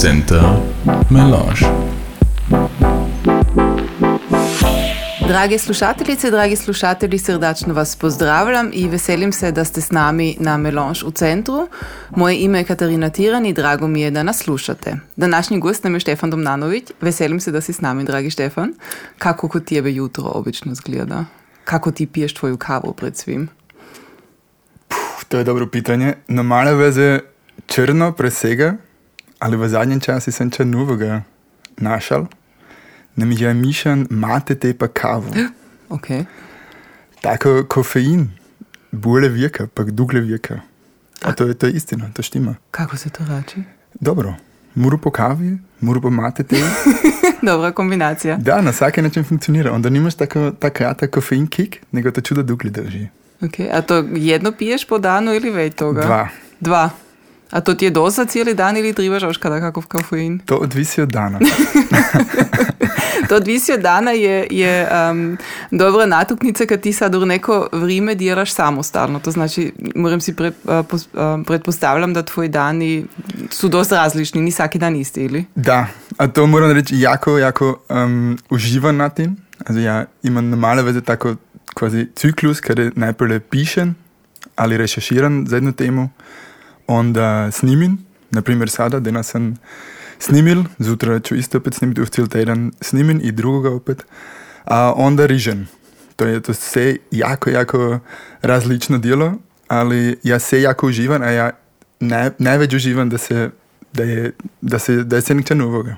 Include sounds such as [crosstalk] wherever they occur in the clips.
Center Melange. Drage slušateljice, dragi slušatelji, srdačno vas pozdravljam in veselim se, da ste s nami na Melange v centru. Moje ime je Katarina Tirani, drago mi je, da nas slušate. Današnji gost nam je Štefan Domnanović. Veselim se, da si s nami, dragi Štefan. Kako kod tebe jutro obično zgleda? Kako ti piješ tvoju kavu pred svim? Puh, to je dobro pitanje. Na male veze črno presega, ali v zadnjem času sem če novega našel. Nämlich ja mišan mate te pa kavu. [gasps] Okay. Tako kofein bolje virka, pa dugle virka. A to je, to je istina, to štima. Kako se to reče? Dobro. Muru po kavi, muru po mate te. [laughs] Dobra kombinacija. Da, na vsak način funkcionira. Onda nimaš tako tak kratak kofein kick, nego te čudo dugle drži. Okay. A to jedno piješ po danu ili več toga? Dva. Dva. A to ti je doza cijeli dan ili trebaš još kada kakav kofein? To odvisi od dana. [laughs] To odvisi od dana je, je um, dobra natuknica kad ti sad u neko vrijeme djelaš samostalno. To znači, moram si pre, uh, pos, uh, pretpostavljam da tvoji dani su dosta različni, ni svaki dan isti, ili? Da, a to moram reći jako, jako um, uživam na tim. Also ja imam normale veze tako quasi cyklus kada najprve pišem ali rešeširam za jednu temu, onda snimim, na primjer sada, danas sam snimil, zjutraj ću isto opet snimiti, v cijel teden snimim i drugoga opet, a onda rižem. To je to sve jako, jako različno djelo, ali ja se jako uživam, a ja naj, najveće uživam da se da je, da se, da je se ničeg novoga.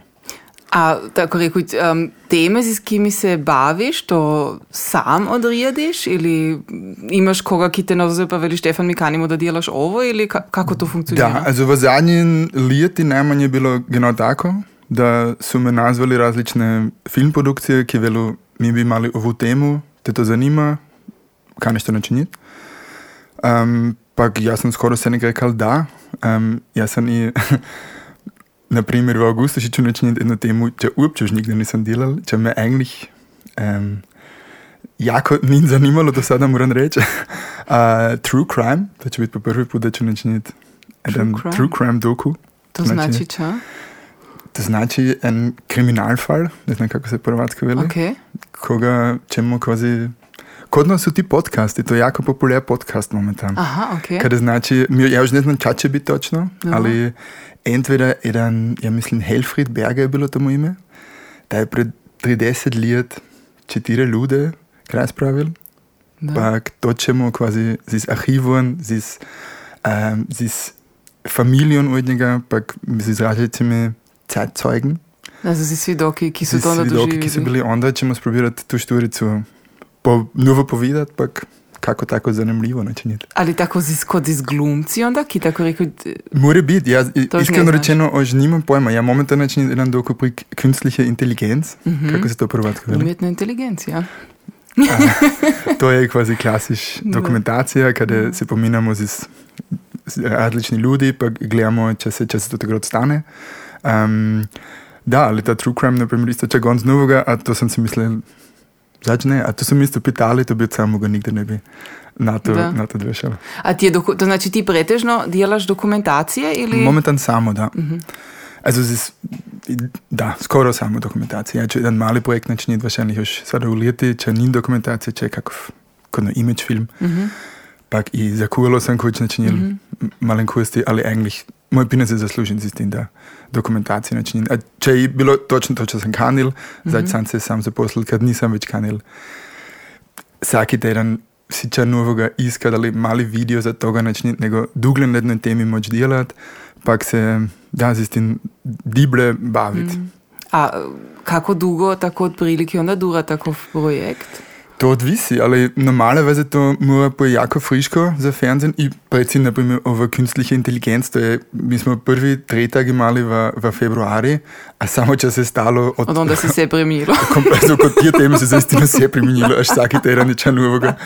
A tako rekoč, um, teme, s kimi se baviš, to sam odrijediš ili imaš koga, ki te navzuje pa veli Štefan, mi kanimo da delaš ovo ili ka, kako to funkcionira? Also v zadnjim leti najmanj je bilo genau tako, da su me nazvali različne film produkcije, ki velu mi bi imali ovu temu, te to zanima, kaj nešto načiniti. Um, pa ja sam skoro se nekaj rekal da, um, ja sam i [laughs] na primer v avgustu še načiniti jednu temu, če uopće už nikdy nisam delal, če me eigentlich um, jako ni zanimalo do sada, moram reći. Uh, [laughs] true crime, to će biti po prvi put da ću načiniti jedan crime? true crime doku. To znači ča? To znači en kriminalfall, ne znam kako se po hrvatsko veli, Ok. koga ćemo kvazi... Kod nas su ti podcasti, to je jako populär podcast momentan. Aha, ok. Kada znači, ja už ne znam ča će biti točno, Aha. ali entweder jedan, ja mislim Helfried Berger bilo tomu ime, da je pred 30 let četiri ljude kraj spravil, Da. pa to ćemo kvazi z archivom, z, um, z familijon od njega, pa z različitimi Zeitzeugen, Also si svedoki, ki so to onda svedoki, ki so bili, onda ćemo sprobirati tu štoricu po, novo povedati, pa kako tako zanimljivo načiniti. Ali tako z, kot z glumci onda, ki tako rekoč, Mora biti, ja, ne iskreno rečeno, ož nimam pojma. Ja momentan način jedan doku pri künstliche Intelligenz, Mhm. kako se to prvatko veli. umjetna inteligencija. To je kvazi klasiš [laughs] Da. dokumentacija, kada se pominamo z, z različni ljudi, pa gledamo, če se, če se to takrat stane. Um, da, ali ta true crime, na primer, isto če gon z novega, a to sem si mislil, začne, a to sem isto pitali, to bi od samoga nikdy ne bi na to, Da. na to dvešal. A ti je, to znači ti pretežno delaš dokumentacije ili? Momentan samo, da. Also es ist, da, skoro samo dokumentacija. Ja ću jedan mali projekt načiniti wahrscheinlich još sada u ljeti, če ni dokumentacija, če je kakav kodno image film. Mhm. Pak i za kurlo sam kuć načinil Mhm. m- malenkosti, ali eigentlich moj pine se zaslužen s tim da dokumentacije načinil. A če je bilo točno to, če sam kanil, mm. -hmm. sam se sam zaposlil, kad nisam već kanil. Svaki teden si če novoga iskat, ali mali video za toga načiniti, nego dugle na jednoj temi moć djelat, pak se da s tim dible baviti. Mhm. A kako dugo tako otprilike onda dura takov projekt? To odvisi, ali normale veze to mora po jako friško za fernsehen i recimo na primjer ovo künstliche Intelligenz, to je, mi smo prvi tretag imali v, v februari, a samo če se je stalo od, Od onda se [laughs] se premilo. kompletno kot te teme se zaistino vse preminilo, až vsaki teden niča novega.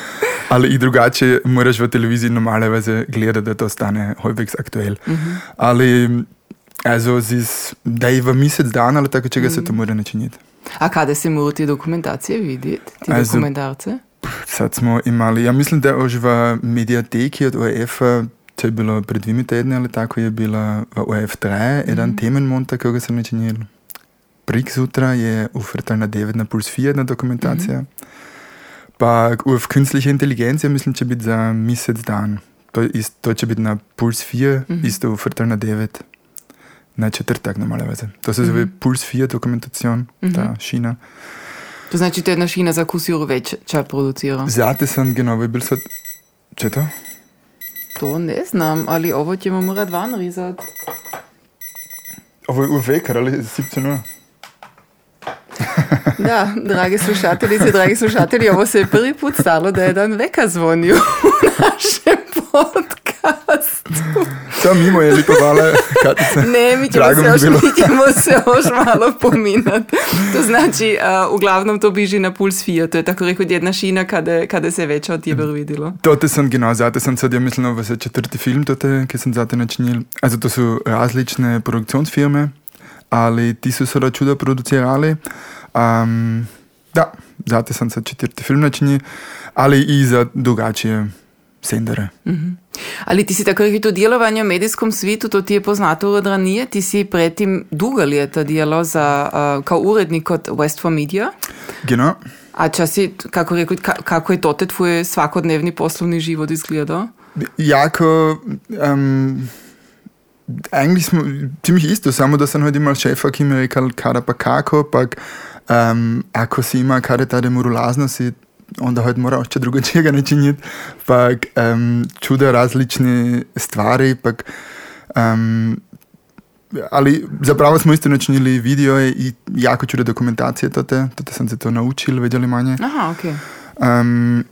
Ali i drugače moraš v televiziji normale veze gledati, da to stane halbwegs aktuell. Ali also, es ist, da je v mesec dana ali tako čega se to mora načiniti. A kada se morajo te dokumentacije videti, ti Also- dokumentarce? Sad smo imali, ja mislim, da už v mediateki od ORF-a, to je bilo pred dvimi tedni ali tako, je bila v OF3 jedan Mhm. temenmonta, koga sam načinil. Prik sutra je uvrtana 9 na Puls 4 jedna dokumentacija. Pa v künstliche Intelligenz, ja mislim, će biti za mesec dan. To, ist, to će biti na Puls 4, Mhm. isto uvrtana 9 na četrtak normalerweise. To se zove Mhm. Puls 4 dokumentacion, ta Mhm. šina. To znači, to je jedna šina za kus uro več, če producira. Zate sam, genau, je bil sad... Če to? To ne znam, ali ovo ćemo morat van rizat. Ovo je uvekar, ali 17 ur? [laughs] Da, drage slušateljice, dragi slušatelji, ovo se je prvi put stalo da je jedan veka zvonio u našem podcastu. To mimo je lipovala Katica. Ne, mi ćemo, se još, mi ćemo se još malo pominat. To znači, uh, uglavnom to biži na puls 4, to je tako rekoč jedna šina kada, kada se več od tebe videlo. Tote sam, genau, zate sam sad, ja mislim, v se četrti film, tote, ki sem zate načinil. Also, to su različne produktionsfirme, ali ti su sada čuda producirali. Um, da, zate sam sad četvrti film načinil, ali i za drugačije sendere. Mhm. Ali ti si to djelovanje v medijskom svitu, to ti je poznato od ranije, ti si predtem duga leta delal za, uh, kao urednik kod West for Media. Genau. A časi, kako, rekoč, ka, kako je to tvoj svakodnevni poslovni život izgledao? Jako, um, eigentlich smo ziemlich isto, samo da sam heute mal šefa, ki mi je rekel, kada pa kako, pak um, ako si ima kada ta demorulaznosti, onda heute mora ošče drugačijega načiniti, pak um, čuda različne stvari, pak um, ali zapravo smo isto načinili video i jako čude dokumentacije tote, tote sam se to naučil, vedeli manje. Aha, ok. Um,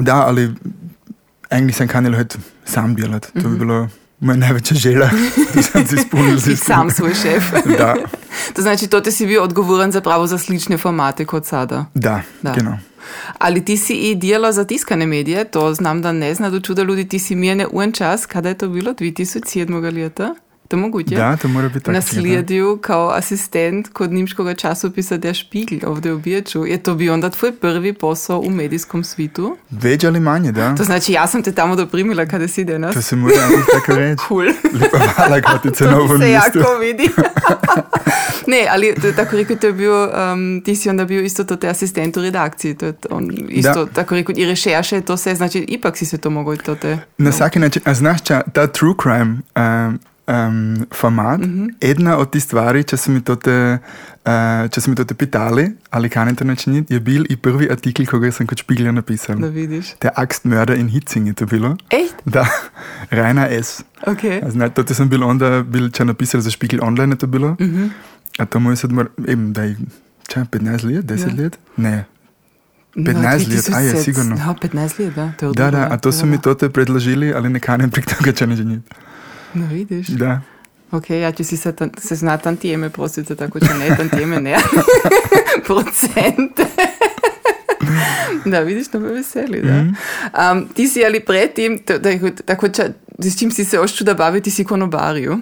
da, ali eigentlich sam kanil heute sam delat. To bi bilo moja največja želja, da sem si izpolnil [laughs] Si sam svoj šef. [laughs] Da, To znači, to ti si bil odgovoren zapravo za slične formate kot sada. da, Da. genau. Ali ti si i delal za tiskane medije, to znam da ne zna do čuda ljudi, ti si mjene un čas, kada je to bilo, 2007. leta? To moguće? Da, to mora biti tako. Naslijedio kao asistent kod nimškog časopisa Der Spiegel ovdje u Biječu. Je to bio onda tvoj prvi posao u medijskom svitu? Več ali manje, da. To znači, ja sam te tamo doprimila kada si danas. [laughs] [laughs] To se mora tako reči. Cool. Lepa hvala, Katica, na To ovom se mestu. jako vidi. [laughs] ne, ali to je tako rekel, to je bil, um, ti si onda bio isto to te asistent u redakciji, to je on isto Da. tako rekel, i rešerše, to se, znači ipak si se to mogao to te... Na vsaki način, a znaš, ča, ta true crime um, um, format, mm. -hmm. ena od tih stvari, če so mi to te, uh, če so mi to te pitali, ali kaj to načiniti, je bil i prvi artikel, ko ga sem kot špigler napisal. Da vidiš. Der Axtmörder in Hitzing je to bilo. Echt? Da, Rainer S. Ok. Znači, to sem bil onda, bil, če napisal za Spiegel Online je to bilo. Mhm. A to mu je sad, mor, eben, da je, če, 15 let, 10 Ja. let? Ne. No, 15 let, a je, 2007. sigurno. Ja, 15 let, da. To je Da, da, odlično, a to so da, mi da. to te predložili, ali ne kanem prek toga, če ne ženiti. No, vidiš. Da. Ok, ja ću si sad, tan- se zna tantijeme, prostite, tako će ne, tantijeme ne. [laughs] Procente. da, vidiš, to me veseli, da. Mhm. Um, ti si ali predtem, da, tako ča, s čim si se još čuda bavio, ti si konobariju.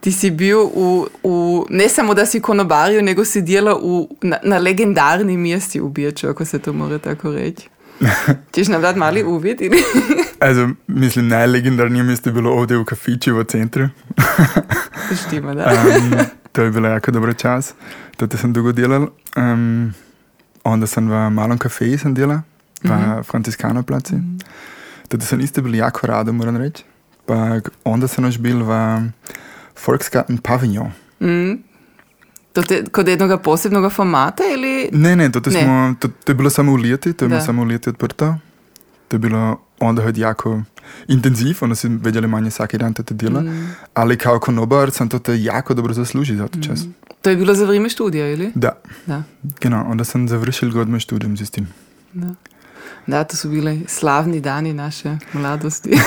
Ti si bil u, u, ne samo da si konobariju, nego si djela u, na, na legendarni mjesti u Biječu, ako se to mora tako reći. Češ nam dati mali uvid? Also, mislim, najlegendarnije mesto je bilo ovdje u kafići v centru. Štima, da. Um, to je bilo jako dober čas. To sem dolgo delal. Um, onda sem v malem kafeju sem delal, v mm -hmm. Franciscano placi. Mm -hmm. To sem isto bil jako rado, moram reči. Pa onda sem još bil v Volksgarten Pavillon. Mm. To te, kod jednoga posebnog formata ili... Ne, ne, to, Ne. Smo, to, to je bilo samo v leti, to je bilo samo v leti odprto. To je bilo onda halt jako intenziv, onda si vedeli manje vsaki dan to dela. Mm. Ali kao konobar sem to jako dobro zaslužil za to čas. Mm. To je bilo za vrijeme študija ili? Da, Da. genau, onda sem završil god moj študij z tim. Da. Da, to su bili slavni dani naše mladosti. [laughs]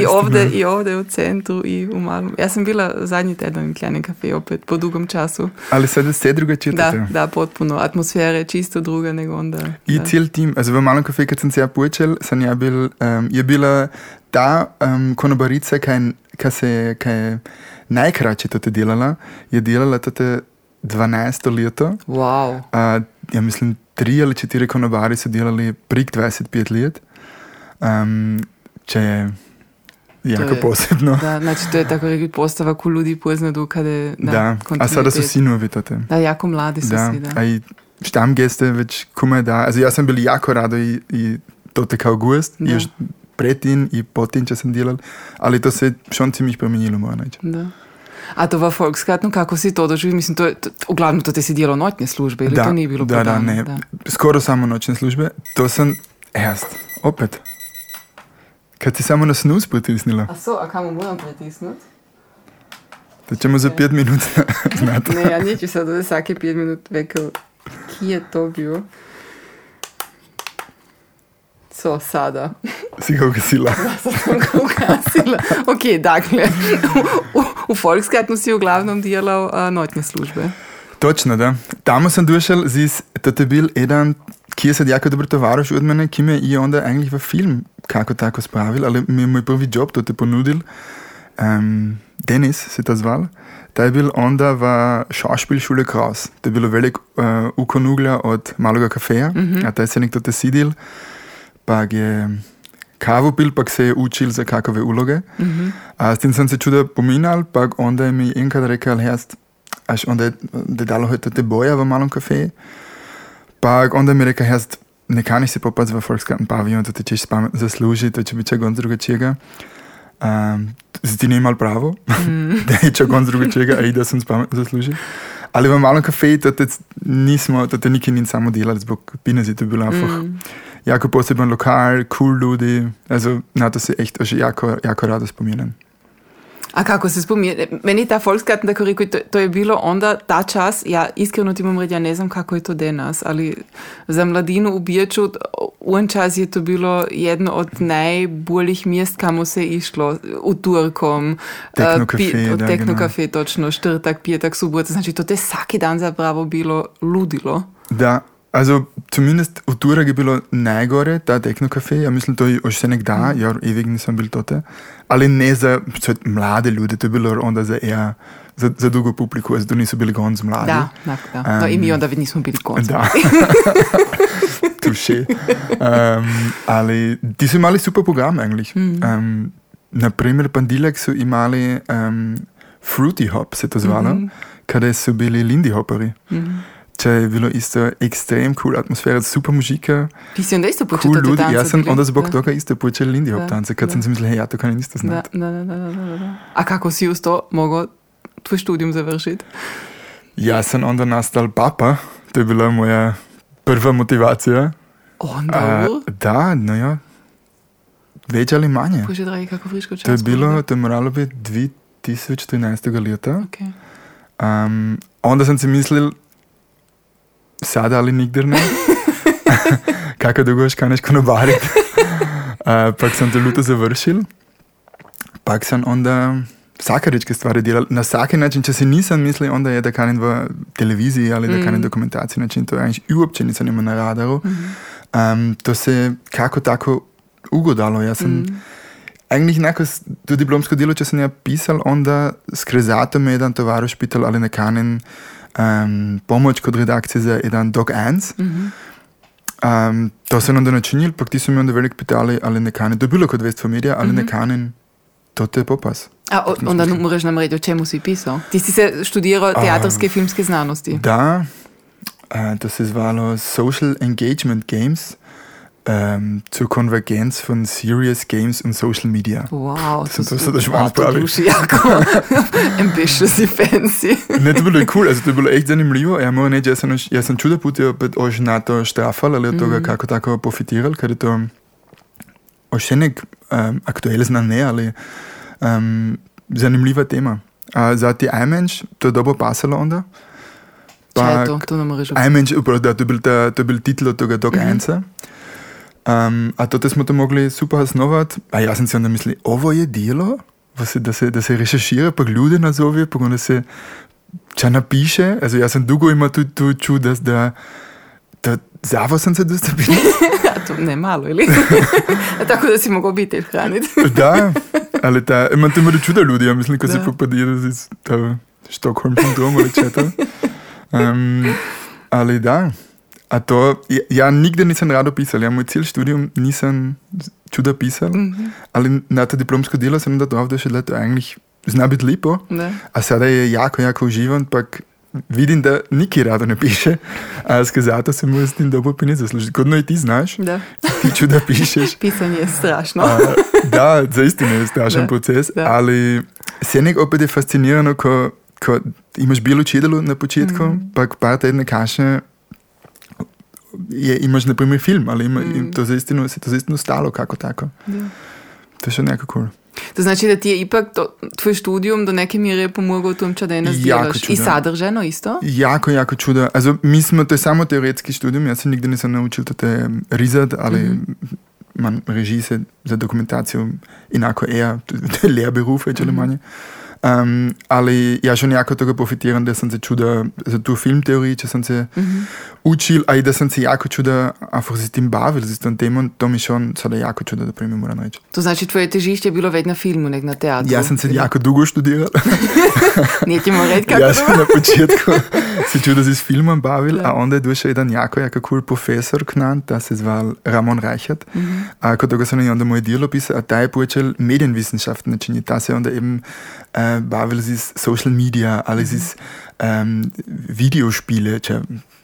I ovdje, i ovdje u centru i u malom. Ja sam bila zadnji tjedan u Kljani kafe opet, po dugom času. Ali sad je vse drugače. Da, da, potpuno. Atmosfera je čisto druga nego onda. I cel tim, also v malem kafe, kad sem se ja počel, sem ja bil, um, je bila ta um, konobarica, kaj, kaj se kaj najkraće to te delala, je delala to te 12 leto. Wow. Uh, ja mislim, tri ali četiri konobari so delali prek 25 let. Um, če je jako je- posebno. Da, znači to je tako reći postava koju ljudi poznaju kada je Da, a sada kontinuitet. sinovi to te. Da, jako mladi su Da, svi, da. a i štamgeste već komaj da. Also ja sam bil jako rado i, i to te kao gost, Da. još pretin i potin, če sem delal, ali to se je schon ziemlich promenilo, moram reći. Da. A to v Volksgartenu, kako si to doživel? Mislim, to je, to, uglavnom to te si delo noćne službe, ili to nije bilo da, po da, ne, skoro samo noćne službe. To sam, erst, opet. Kad ti samo na snus pritisnila, A so, a kamo moram pritisnuti? da ćemo za Ne. pet minut [laughs] znati. Ne, ja neću sad ovdje svake pet minut vekel, ki je to bio. So, sada. Si ga ugasila. [laughs] Sad sam ga ugasila. ok, dakle, u, u Volksgartenu si uglavnom delal uh, noćne službe. Točno, da. Tamo sam došel, zis, to je bil eden, ki je sad jako dober tovariš od mene, ki me je onda eigentlich v film kako tako spravil, ali mi je moj prvi job to te ponudil. Um, Denis se to zval. Ta je bil onda v Schauspielschule Kraus. To je bilo velik uh, ukonuglja od malega kafeja, mm -hmm. a ta je se nekdo te sidil, pa je kavo pil, pa se je učil za kakove uloge. Mm -hmm. A s tem sem se čudo pominjal, pa onda je mi enkrat rekel, herst, až onda je da dalo heute te boja v malem kafeju. Pa onda mi je rekel, herst, ne kaniš se popast v Volksgarten pavijon, to ti ćeš zaslužiti, to će biti čak on drugačijega. Um, ti ne imal pravo, mm. [laughs] da je čak on drugačijega, a i da sem spamet zaslužil. Ali v malem kafeju to te nismo, to te nikaj ni samo delali, zbog pinezi, to je bilo Mm. Jako poseben lokal, cool ljudi, also na to se echt još jako, jako rado spominjam. A kako se spominje? Meni ta Volksgarten, tako rekel, to, to je bilo onda ta čas, ja iskreno ti moram reći, ja ne znam kako je to danas, ali za mladinu u Bijaču un čas je to bilo jedno od najboljih mjest kamo se išlo, u Turkom, Tekno eh, pi- kafe, da, tekno genau. kafe, točno, štrtak, pijetak, subota, znači to te svaki dan zapravo bilo ludilo. Da, also zumindest v Turek je bilo najgore, ta tekno kafe, ja mislim, to je še nekda, mm. ja, evig nisem bil tote, ali ne za so, mlade ljudi, to je bilo onda za eher, za, za drugo publiko, also to niso bili gonc mladi. Da, da, da. no, I mi Um, onda nismo bili konci. Da. Tuše. Um, ali ti so imeli [laughs] super program eigentlich. Mm. Um, naprimer, Pandilek so imeli um, Fruity Hop, se to zvalo, mm -hmm. kada so bili Lindy Hopperi. Mm -hmm. Če je bilo isto ekstrem cool atmosfera, super muzika, Ti si onda isto počeo cool ljudi. Jaz sem onda zbog Da. toga isto počel Lindy Hop tance, kad da. sem si mislil, ja, to kan isto Da, znati. da, da, da, da, da, da. A kako si uz to mogao tvoj študijum završiti? Jaz sem onda nastal papa, to je bila moja prva motivacija. Onda, Uh, da, no ja, več ali manje. Bože dragi, kako friško čas. To je bilo, to je moralo biti 2013. leta. Okay. Um, onda sem si mislil, sada ali nikdar ne. [laughs] Kako dolgo još kaneš konobariti. uh, [laughs] pak sem to luto završil. Pak sem onda vsakaričke stvari delal. Na vsaki način, če si nisem mislil, onda je, da kanem v televiziji ali da kanem dokumentaciji način, to je uopće nisem imel na radaru. Um, to se kako tako ugodalo. Jaz sem Eigentlich nekako s- to diplomsko delo, če sem ja pisal, onda skrezato me jedan tovariš pital, ali ne kanem um, pomoč kot redakcije za jedan dog ants. Um, to sem onda načinil, pa ti so mi onda velik pitali, ali ne kanem, to je bilo kot vest v medija, ali ne kanem, to te popas. A o- onda moraš nam reći o čemu si pisao. Ti si se študirao teatrske i filmske znanosti. Da, uh, to se je zvalo Social Engagement Games um, zur Konvergenz von Serious Games und Social Media. Wow, sem malo wow, to pravi. duši jako ambitious fancy. Ne, to je cool, also to je bilo echt zanimljivo. Ja, moram reći, ja sam, još- ja sam čuda put opet oš na to štrafal, ali od toga kako tako profitiral, ker je to oš nek um, aktuell znan ne, ali um, zanimljiva tema. A za ti iMensch, to je dobro pasalo onda. Če je to, to nam moraš iMensch, upravo da, to je bil, ta, to je bil titel od toga Dog mm -hmm. Um, a to smo to mogli super osnovati. A ja sam si onda mislil, ovo je delo, da se, da se, da se rešešira, pa ljude nazove, pa onda se če napiše. Also ja sam dugo ima tu, tu čud, da, da, da zavo sam se dosta bil. [laughs] [laughs] A to ne malo, ili? [laughs] Tako da si mogao obitelj hraniti. da, ali ta, imam tu ima čuda ljudi, ja mislim, ko Da. se popadira z ta Stockholm sindrom ali če to. Um, ali da. A to, ja, ja nikdar nisem rado pisal, ja, moj cilj študijum nisem čuda pisal, Mhm. ali na to diplomsko delo sem dodal, da še to eigentlich zna biti lepo, Da. a sada je jako, jako uživan, pak vidim, da niki rado ne piše, a skazato se mu s tim dobro pa ne zasluži. Kot no i ti znaš, Da. ti čuda pišeš. [laughs] Pisanje je strašno. A, da, zaistino je strašan Da, proces, da. ali se nek opet je fascinirano, ko, ko imaš bilo učitelju na početku, Mhm. mm. pa par tedne kaše je, imaš na primer film, ali ima, mm. to zaistino, se to zaistino stalo kako tako. Da. To je še nekako cool. To znači da ti je ipak to, tvoj študijum do neke mjere pomogao u tom ča danas Jako djelaš. I čudan. sadržajno isto? Jako, jako čudo. Also, mi smo, to je samo teoretski študij, jaz se nikdy nisem naučil to rizati, ali mm. -hmm. man reži se za dokumentacijo enako eher, to je lehrberuf več ali Mhm. manj. Um, ali ja schon jako toga profitiram, da sem se čuda za tu filmteoriji, če sem se Mhm. učil, a i da sem se jako čuda einfach s tim bavil, s tom temom, to mi schon sada jako čuda, da primim moram reći. To znači tvoje težišće je bilo već na filmu, nek na teatru. Ja sam se jako dugo študiral. Nije ti morat kako Ja to sam na početku [laughs] se čudo s filmom bavil, Da. a onda je došao jedan jako, jako cool profesor k nam, ta se zval Ramon Reichert. Mhm. A kod toga sam i onda moje djelo pisao, a taj je počel Medienwissenschaften načiniti. Ta se onda eben äh, bavil s social media, ali s ähm, Videospiele, če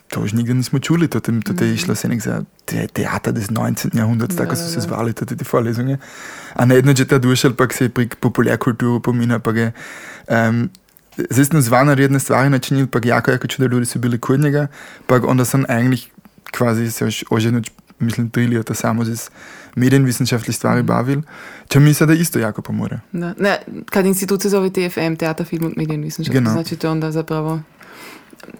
to už nikdy nismo čuli, to, to, to je išlo se nek za te, teater des 19. jahrhunderts, Da, tako da, so se da. zvali tudi te vorlesungen. A najedno, če ta dušel, pa se je prek populärkulturo pomina, pa je um, Zdaj zva naredne stvari načinil, pa jako, jako čudo ljudi so bili kod njega, pa onda sam eigentlich quasi se još oženil, mislim, tri leta samo z medijenwissenschaftlich stvari bavil, če mi sada isto jako pomore. Da. Ne, kad institut se zove TFM, Teater, Film und Medienwissenschaft, Genau. znači to je onda zapravo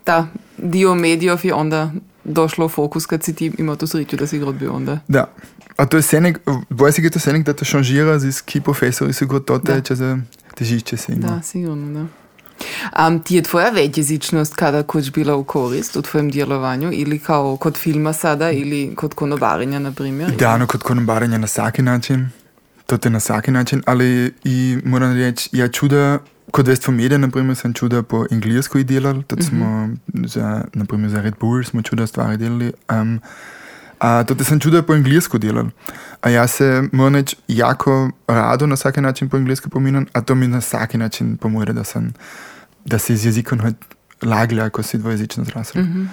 ta dio medijov je onda došlo u fokus kad si ti imao tu sreću da si grad bio onda. Da. A to je senek, weiß ich, to senek, da to šanžira, z ki profesori so kot to, Da. če se težišče se ima. Da, sigurno, da. Um, ti je tvoja većjezičnost kada koč bila u korist u tvojem djelovanju ili kao kod filma sada ili kod konobarenja, na primjer? Da, no kod konumbarenja na vsaki način, to je na vsaki način, ali i moram reći, ja čuda, kod West for Media, na primer, sam čuda po angliško delal, tad smo za, na primer, za Red Bull smo čuda stvari delali, um, a to sam čuda po angliško delal. A ja se, moram reći, jako rado na vsaki način po angliško pominam, a to mi na vsaki način pomore, da sam, da se z jezikom halt laglja, ko si dvojezično zrasel. Mhm.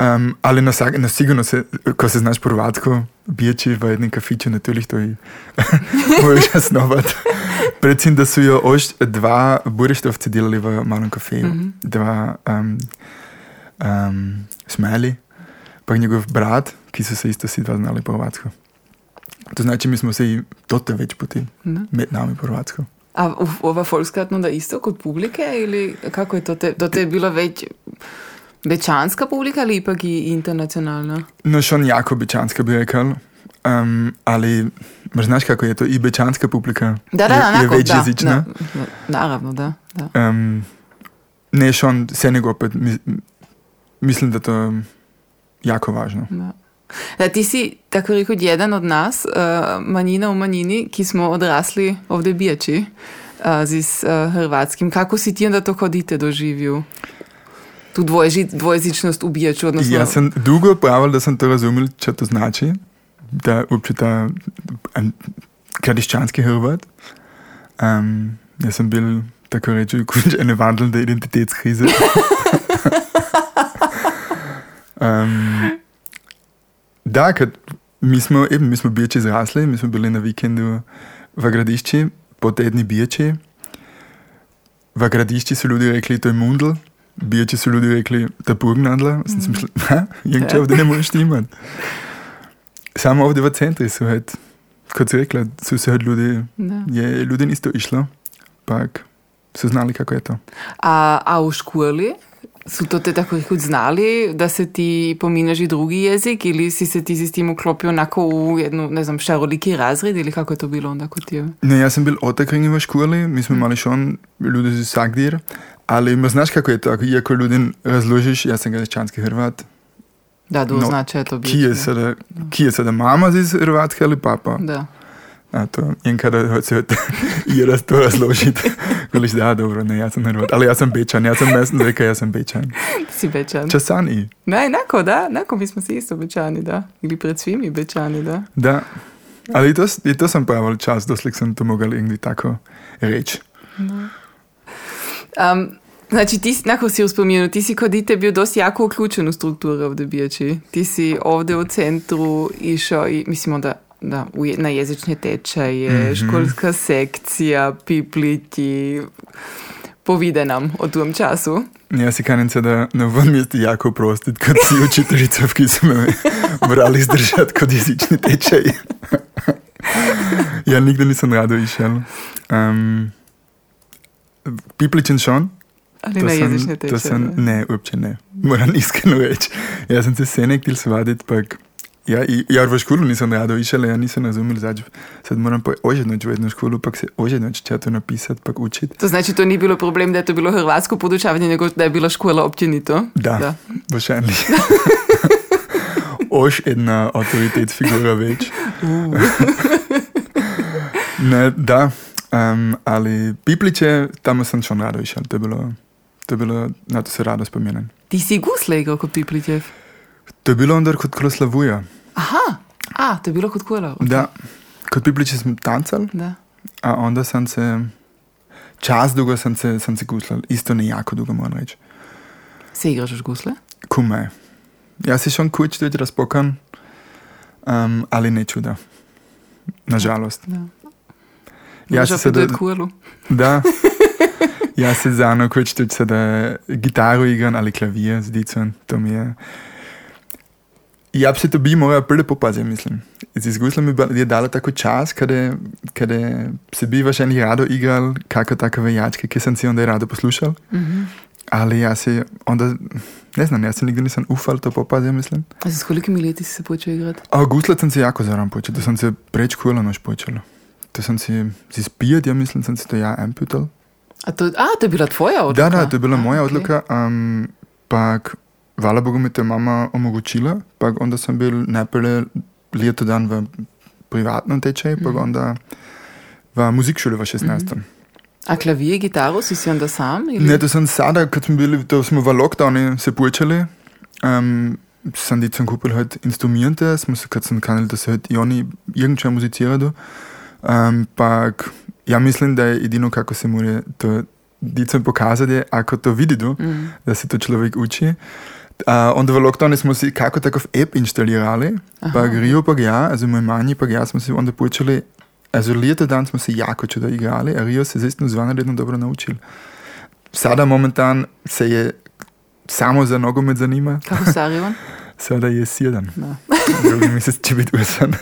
Um, ali na, vsak, na sigurno se, ko se znaš po hrvatsko, biječi v jednem kafiću, natürlich to i [laughs] možeš jasnovat. Predvsem, da so jo ož dva burištovci delali v malem kafeju. Mhm. Dva um, um, smeli, pa njegov brat, ki so se isto si dva znali po hrvatsko. To znači, mi smo se i toto već puti Da. med nami po hrvatsko. A u- ova folskratno da isto kod publike ili kako je to? Te, to te je bila već večanska publika ali ipak i internacionalna? No, schon jako bečanska bi rekel. Um, ali, mar znaš kako je to, i bečanska publika Da, da, je, je da, večjezična. da, da, naravno, da, da. Um, ne, schon se nego opet, mi, mislim da to je jako važno. Da. Da, ti si, tako rekel, jedan od nas, uh, manjina u manjini, ki smo odrasli ovdje bijači uh, z uh, hrvatskim. Kako si ti onda to hodite doživio? Tu dvoježi, dvojezičnost u bijaču, odnosno... Ja sam dugo pravil, da sam to razumel, če to znači, da uopće ta kradiščanski Hrvat. Um, ja sam bil, tako reći, kot ene vandelne identitetskrize. um, [laughs] da, kad mi smo, eben, mi smo biječi zrasli, mi smo bili na vikendu v gradišči, po tedni biječi. V gradišči so ljudje rekli, to je mundl, biječi so ljudje rekli, ta burgnadla. Sem si mislil, ha, jengče ovdje ne moreš imati. Samo ovdje v centri so, het, kot si rekla, so se od ljudi, Da. je ljudem isto išlo, pak so znali, kako je to. A, a u školi su to te tako rekoč znali, da se ti pomineš i drugi jezik ili si se ti s tim uklopio onako u jednu, ne znam, šaroliki razred ili kako je to bilo onda kod tebe? Ne, jaz sem bil otakring v školi, mi smo imeli šon ljudi z vsak dir, ali ima znaš, kako je to, ako iako ljudem razložiš, jaz sem greščanski Hrvat, Da, No, doznače je to bilo. ki je sada, ki je sada mama iz Hrvatske ali papa. Da. A to, in kada se je raz to razložiti, koliš [laughs] da, dobro, ne, jaz sem Hrvat, ali jaz sem Bečan, jaz sem mestno rekel, jaz sem Bečan. Ti si bečan. Časan i, Ne, enako, da, enako mi smo svi isto bečani, da. Ili pred svimi bečani, da. da. Ali to, i to sam pravil čas, doslik sam to mogel irgendwie tako reći. Um, znači, ti si, nakon si uspomenu, ti si kod dite bio dosta jako uključen u strukturu ovdje bijači. Ti si ovdje u centru išao i, mislim, onda da, je- na jezične tečaje, školska sekcija, pipliti. Povide nam o tom času. Ja si kanim se da na ovom mjestu jako oprostit kad si učiteljica, ki so me morali zdržati kot jezični tečaj. ja nikdy nisem rado išel. Um, Pipličen šon, Ali na jezične to tečaje. sem, ne, uopće ne. Moram iskreno reći. Ja sam se senek til svadit, pak ja, i, ja v školu nisem rado išel, ja nisem razumel zač. Sad moram pa ožednoč v jednu školu, pak se ožednoč če to napisati, pak učiti. To znači, to ni bilo problem, da je to bilo hrvatsko podučavanje, nego da je bila škola općenito. Da, Da. wahrscheinlich. Oš ena avtoritetsfigura več. ne, da, um, ali Pipliče, tam sem šel rado išel. To je bilo, to je bilo, na to se rado spominjam. Ti si gusle igral kot Piplitjev. To je bilo onda kot Kroslavuja. Aha, a, to je bilo kot kola. Da, kot Pipliče sem tancal, da. a onda sem se, čas dolgo sem se, sem se guslal, isto ne jako dolgo moram reči. Se igraš už gusle? Kumaj. Ja si schon kurz tudi razpokan, um, ali ne čuda. Nažalost. Da. Ja, Možda se pa to je da- [laughs] kolo. Da. Ja se za eno kurz tudi se da gitaro igram ali klavir z dicem, to mi je. Ja, se to bi moral prvi popaziti, mislim. Izkušnjami mi je dalo tako čas, kada, kada se bi wahrscheinlich rado igral, kako takove jačke, ki sem si onda rado poslušal. Mhm. Ali ja se onda, ne znam, ja se nikdy nisem ufal to popaziti, mislim. A s kolikimi leti si se počel igrati? A gusle sem se jako zaram počel, to sem se preč kula noč počel. To sem si, si spijat, ja mislim, sem si to ja amputal. A to, a, to je bila tvoja odluka? Da, da, to je bila A, moja okej. odluka. Um, pak, hvala Bogu mi je mama omogočila, pak onda sem bil najprej leto dan v privatnem tečaju, pak Mhm. onda v muzičšoli v 16. A klavir, gitaro si si onda sam? Ili? Ne, to sem sada, kad smo bili, to smo v lockdownu se počeli. Um, sem dicem kupil halt instrumente, smo se, kad sem kanal, da se halt i oni irgendče muziciraju. Um, pak, ja mislim, da je edino kako se mora to dicem pokazati, ako to vidido, Mm. da se to človek uči. Uh, v lockdownu smo si kako takov app instalirali, Aha. pa Rio pa ja, also moj manji pa ja smo si onda počeli, also leto dan smo se jako čudo igrali, a Rio se je zaistno zvanredno dobro naučil. Sada momentan se je samo za nogomet zanima, Kako je on? [laughs] sada je sedem, No. [laughs] drugi mesec će biti usan.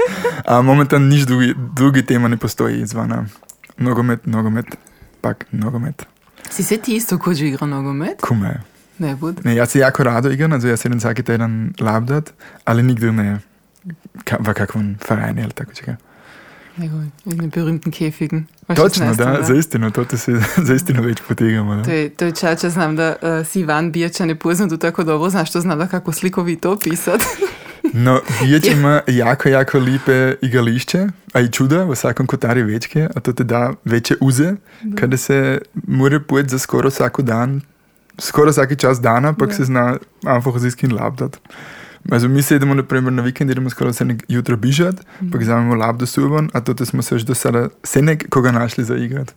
A momentan niš drugi, drugi tema ne postoji izvana. Nogomet, nogomet, pak nogomet. Si se ti isto kođe igra nogomet? Kume. Bud. Ne, ja se jako rado igram, also ja se idem svaki teden labdat, ali nigdy ne ka, v kakvom verein ali tako čega. In den berühmten Käfigen. Veš, Točno, 16, da, za istino, to se [laughs] za istino več potegamo. To Da. je, to je čača, znam da uh, si Ivan Bijača ne poznam tu tako dobro, znaš to znam da kako slikovito opisati. [laughs] No, Biječ [laughs] ima jako, jako lepe igališče, a i čuda, v vsakem kotarju večke, a to te da večje uze, kada se mora pojeti za skoro vsako dan, skoro vsaki čas dana, pak Da. se zna einfach z iskin labdat. Also mi se idemo na vikend, idemo skoro vse jutro bižat, pak vzamemo labdo suvan, a to smo se už do sada senek koga našli za igrat.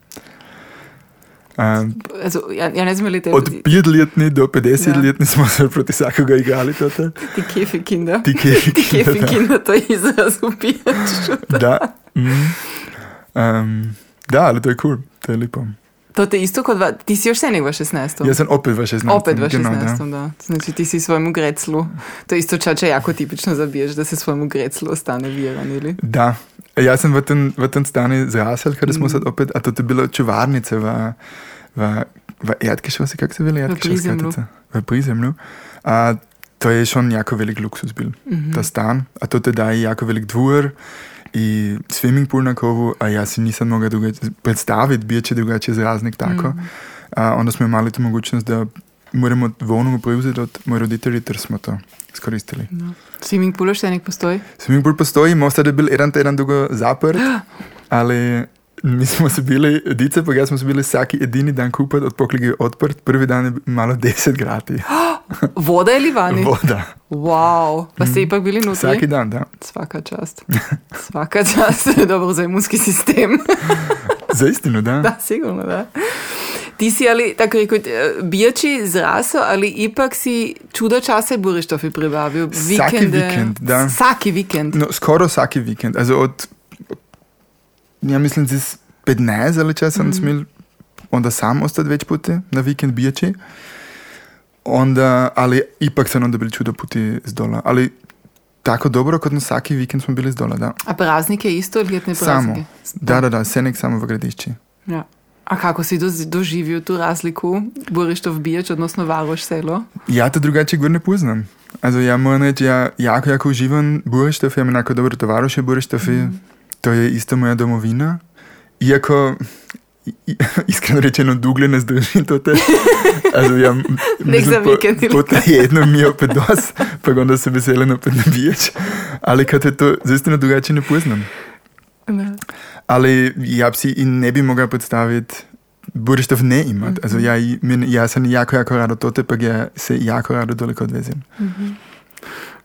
Um, Also, ja, ja ne znam li te od 5-letni do 50-letni Ja. smo se proti vsakoga igrali. Toto. ti Käfigkinder. Ti Käfigkinder, Die Käfigkinder, to je izraz u Bijaču. Da. Mm. Um, da, ali to je kul, cool. to je lepo. To te isto kot, va, ti si još senik v 16. Jaz sem opet v 16. Opet v 16. Genau, da. da. Znači ti si svojemu greclu. To isto čača jako tipično zabiješ, da se svojemu greclu ostane vjeran, ili? Da. Jaz sem v tem, v tem stanu zrasel, ker smo Mm. sad opet, a to je bilo čuvarnice v, v, v Erdgeschosse, kako se veli Erdgeschoss? Prizemlju. kratica? V Prizemlju. A to je schon jako velik luksus bil, Mhm. ta stan. A to te daje jako velik dvor i swimming pool na kovu, a ja si nisam mogao drugače predstaviti, bio će drugačije zraznik tako. Mhm. A onda smo imali tu mogućnost da moramo vonovu preuzeti od moje roditelji, ter smo to skoristili. Da. Swimming pool še nek postoji? Swimming pool postoji, možda je bil jedan teden dolgo zaprt, [gasps] ali mi smo se bili, dice pa ja smo se bili vsaki edini dan kupiti, od poklig je odprt, prvi dan je malo 10 grati. [gasps] Voda ili vani? Voda. Wow, pa ste ipak bili notri? Vsaki dan, da. Svaka čast. Svaka čast, to [laughs] je dobro za imunski sistem. [laughs] Za istinu, da. da, sigurno, da. Ti si ali, tako rekel, bijači zrasel ali ipak si čudo časa burištofi pribavil? Vsaki Vikende- vikend, da. Vsaki vikend. No, skoro vsaki vikend. Also od, ja mislim, z 15 ali če sem mm. smel, onda sam ostati več puti na vikend bijači. Onda, ali ipak sem onda bili čudo puti z dola. Ali tako dobro, kot na vsaki vikend smo bili z dola, da. A praznike isto, ljetne Samo. praznike? Da, da, da, senek samo v gradišči. Ja. A kako si doživio tu razliku burištov bijač, odnosno varoš selo? Ja to drugače gor ne poznam. Also ja moram reći, ja jako, jako uživam Burištov, ja imam jako dobro tovaroše Burištov, mm. to je isto moja domovina. Iako, [laughs] iskreno rečeno, dugle ne zdržim to te. [laughs] Also ja, za po, vikend ili po tjednu [laughs] mi je opet dos, pa onda se veselim opet na bijač. Ali kad je to, zaistino drugače ne poznam. Ne. Ali ja bi si i ne bi mogao predstaviti Burištov ne imat. Also ja, i- min, ja sam jako, jako rado tote, pa ja se jako rado toliko odvezim.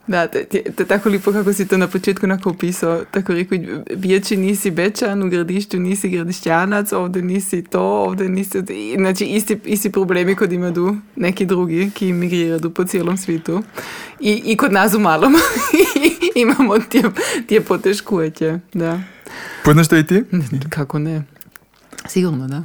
Da, to, je- to je tako lepo, kako si to na početku onako opisal. Tako rekel, bijači nisi bečan, u gradišću nisi gradišćanac, ovdje nisi to, ovdje nisi... Znači, isti, isti problemi kod imaju neki drugi, ki migriraju po cijelom svijetu. I, I kod nas u malom [laughs] imamo tije, tije poteškujete. Da. Poznaš to i ti? Kako ne? Sigurno, da.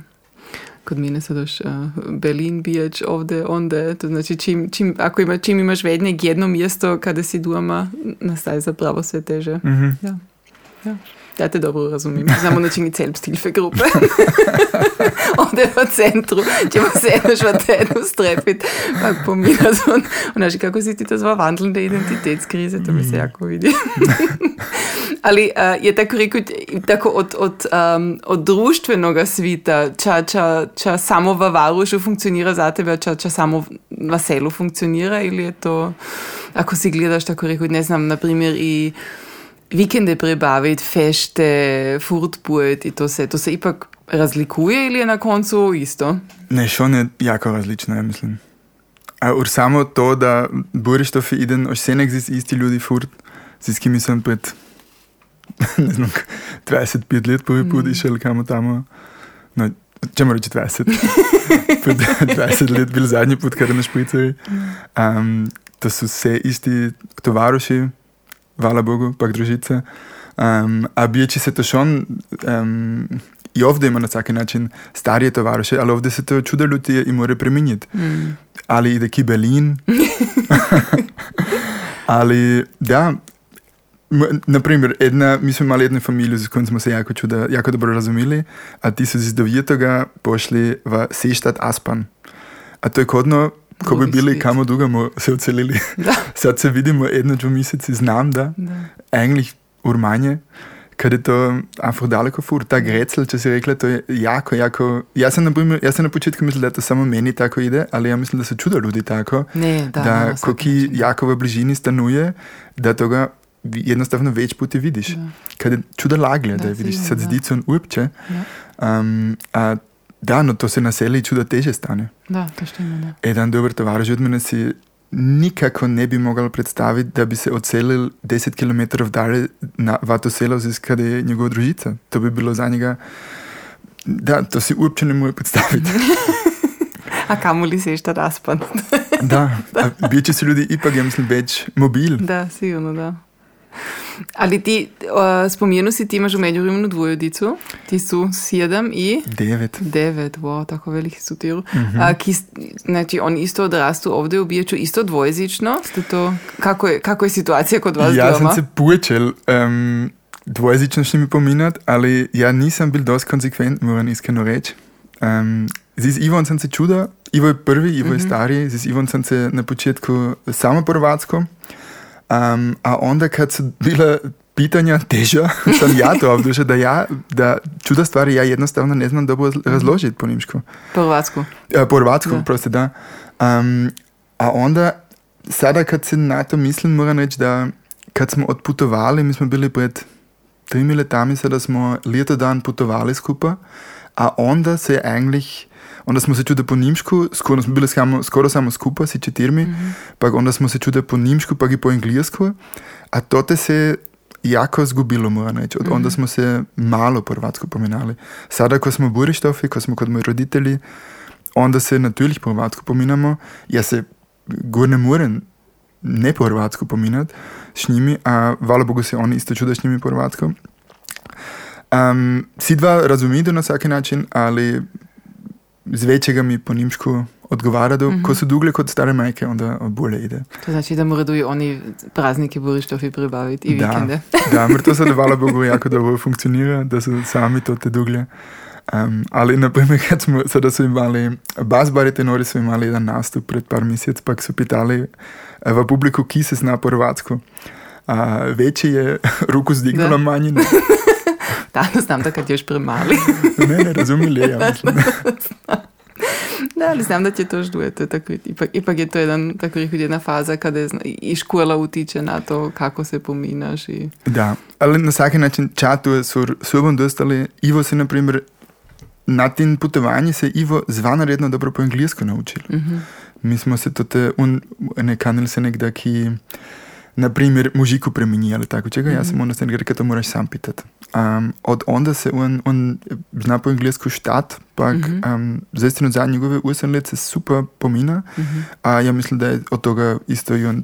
Kod mene sad još uh, Berlin bijeć ovdje, onda, to znači čim, čim, ako ima, čim imaš vednjeg jedno mjesto kada si doma, nastaje zapravo sve teže. Mhm. Ja. ja. Ja dobro razumijem. Znamo načiniti Selbsthilfegruppe. [laughs] Ovdje v centru, ćemo se jedno švatetno strepiti. Pa pomirati. On, onaši, kako si ti to zva vandlende identitetskrize, to mi se jako vidi. [laughs] Ali uh, je tako rekel, tako od, od, um, od društvenega svita, če, če, če samo v varušu funkcionira za tebe, če, če samo v selu funkcionira, ali je to, ako si gledaš, tako rekel, ne znam, naprimer, i vikende prebaviti, fešte, furtbujeti i to se, to se ipak razlikuje ili je na koncu isto? Ne, schon je jako različno, ja mislim. A ur samo to, da Burištov iden ošsenek z isti ljudi furt, z kimi sem pred, [laughs] ne znam, 25 let prvi put išel kamo tamo. No, čemu reči 20? [laughs] pred 20 let bil zadnji put, kar na špricari. Um, to so vse isti tovaroši, hvala Bogu, pa družice. Um, a bijeći se to šon, um, i ovdje ima na svaki način starije tovaroše, ali ovdje se to čudo ljudi i more preminjati. Mm. Ali ide ki Berlin. [laughs] ali da, m- na primjer, jedna, mi smo imali jednu familiju, s kojom smo se jako, čuda, jako dobro razumeli, a ti su iz Dovjetoga pošli v Seštad Aspan. A to je kodno, ko bi bili svijet. kamo dugamo se ocelili. [laughs] Da, Sad se vidimo jedno, dva meseci, znam da, da. eigentlich urmanje, kad je to einfach daleko fur. Ta grecel, če si rekla, to je jako, jako... Ja sam na, primer, ja sam na početku mislila, da to samo meni tako ide, ali ja mislim, da se čudo ljudi tako, Ne, da, da, na ko ki jako v bližini stanuje, da toga jednostavno več puti vidiš. Da. Kad je čudo laglje, da, Da, je vidiš sad zdico in uopće. Ja. Um, a da, no to se na seli čudo teže stane. Da, to štima, da. Jedan dober tovariš od mene si nikako ne bi mogel predstaviti, da bi se odselil 10 km dalje na vato selo, kad je njegova družica. To bi bilo za njega, da, to si uopće ne more predstaviti. [laughs] A kamoli se šta raspan? da, [laughs] a biće su ljudi ipak, ja mislim, već mobil. da, sigurno, da. Ali ti, uh, spomenuo si ti imaš u međuvremenu dvojodicu, ti su sedam i Devet. devet, wow, tako veliki su ti. A, ki, s- znači, oni isto odrastu ovdje u Bijaču, isto dvojezično, ste to, kako je, kako je situacija kod vas Ja sam doma? se počel um, dvojezično s njimi pominjati, ali ja nisam bil dosti konsekvent, moram iskreno reći. Um, z Ivom sam se čuda, Ivo je prvi, Ivo je stariji, z Ivom sam se na početku samo po hrvatsko, um, a onda kad su bila pitanja teža, [laughs] sam ja to obdušao da ja, da čuda stvari ja jednostavno ne znam dobro razložiti po njimsku. Po hrvatsku. E, po hrvatskom, Da. proste, da. Um, a onda, sada kad se na to mislim, moram reći da kad smo odputovali, mi smo bili pred trimi letami, sada smo leto dan putovali skupaj, a onda se je eigentlich onda smo se čuli po njimšku, skoro smo bili samo, skoro samo skupaj, si četirmi, mm -hmm. pa onda smo se čuli po njimšku, pa i po englesku, a to te se jako zgubilo, moram reći. Od mm -hmm. onda smo se malo po hrvatsko pominali. Sada, ko smo burištofi, ko smo kod moji roditelji, onda se natürlich po hrvatsko pominamo. Ja se gor ne morem ne po hrvatsko pominat s njimi, a hvala Bogu se oni isto čude s njimi po hrvatsko. Um, si dva razumiju na vsaki način, ali z večjega mi po nemšku odgovarja, mm -hmm. ko so dugle kot stare majke, onda bolje ide. To znači da morajo oni prazniki borištofi pribaviti i da, vikende. da, mer to se [laughs] da hvala Bogu jako dobro funkcionira, da so sami to te dugle. Um, ali, na primer, kad smo, sada su imali, bas tenori su imali jedan nastup pred par mjesec, pa su pitali v publiku, ki se zna po hrvatsko. A, veći je [laughs] ruku zdignula manji. [laughs] Ne. Danes znam da kad još premali. [laughs] ne, ne razumili, ja [laughs] mislim. Da, ali znam da će to žduje, to je tako, ipak, ipak je to jedan, tako reći, jedna faza kada je, i škola utiče na to kako se pominaš. I... Da, ali na svaki način čatu su sobom dostali, Ivo se, na primjer, na tem potovanju se Ivo zvanaredno dobro po angliško naučil. Mm -hmm. Mi smo se tote, un, ne kanili se nekda, ki, na primjer, mužiku preminjali tako čega, mm -hmm. ja sam onda se nekada, to moraš sam pitat. Um, od onda se on, on zna po angliško štat, pak mm -hmm. um, zaistino za njegove osam let se super pomina, mm -hmm. a ja mislim da je od toga isto i on,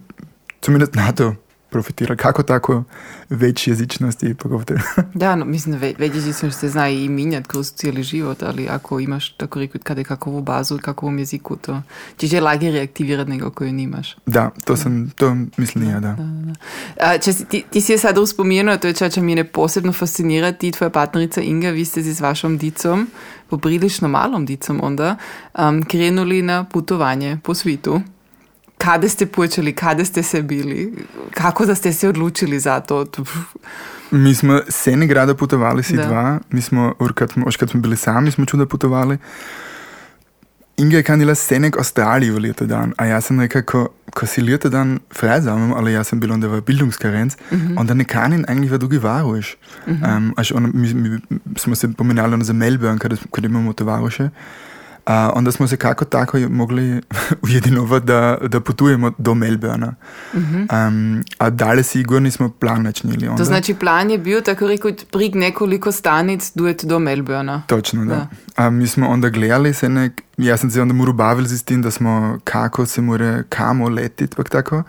zumindest na to profitira. Kako tako veći jezičnosti pogotovo? [laughs] da, no, mislim da veći jezičnost se zna i minjati kroz cijeli život, ali ako imaš tako rekao kada je kakovu bazu, kakovom jeziku, to ćeš je lagije reaktivirati nego koju nimaš. Da, to sam, to mislim ja, da. da, da. A, če, ti, ti si je sad uspomenuo, to je čača mene posebno fascinira, ti tvoja partnerica Inga, vi ste z vašom dicom, poprilično malom dicom onda, um, krenuli na putovanje po svitu. Kada ste počeli, kada ste se bili, kako da ste se odločili za to? Mi smo sedem grada potovali, si da. dva, mi smo, kad smo, kad smo bili sami, smo čuda potovali. Inga je kanila sedem Avstraliji v leto dan, a jaz sem nekako, ko si leto dan frezamem, ali jaz sem bil onda v Bildungskarenc, mm -hmm. onda ne kanin eigentlich v drugi varuš. Mm -hmm. um, až on, mi, mi, smo se pomenjali za Melbourne, kad imamo to varuše. A onda smo se kako tako mogli [laughs] ujedinovati, da, da potujemo do Melbourna. Uh -huh. um, a dalje sigurno nismo plan načinili. To znači plan je bil tako rekoč prig nekoliko stanic duet do Melbourna. Točno, da. da. A mi smo onda gledali se nek, ja sam se onda moral baviti s tim, da smo kako se more kamo letiti, pak tako.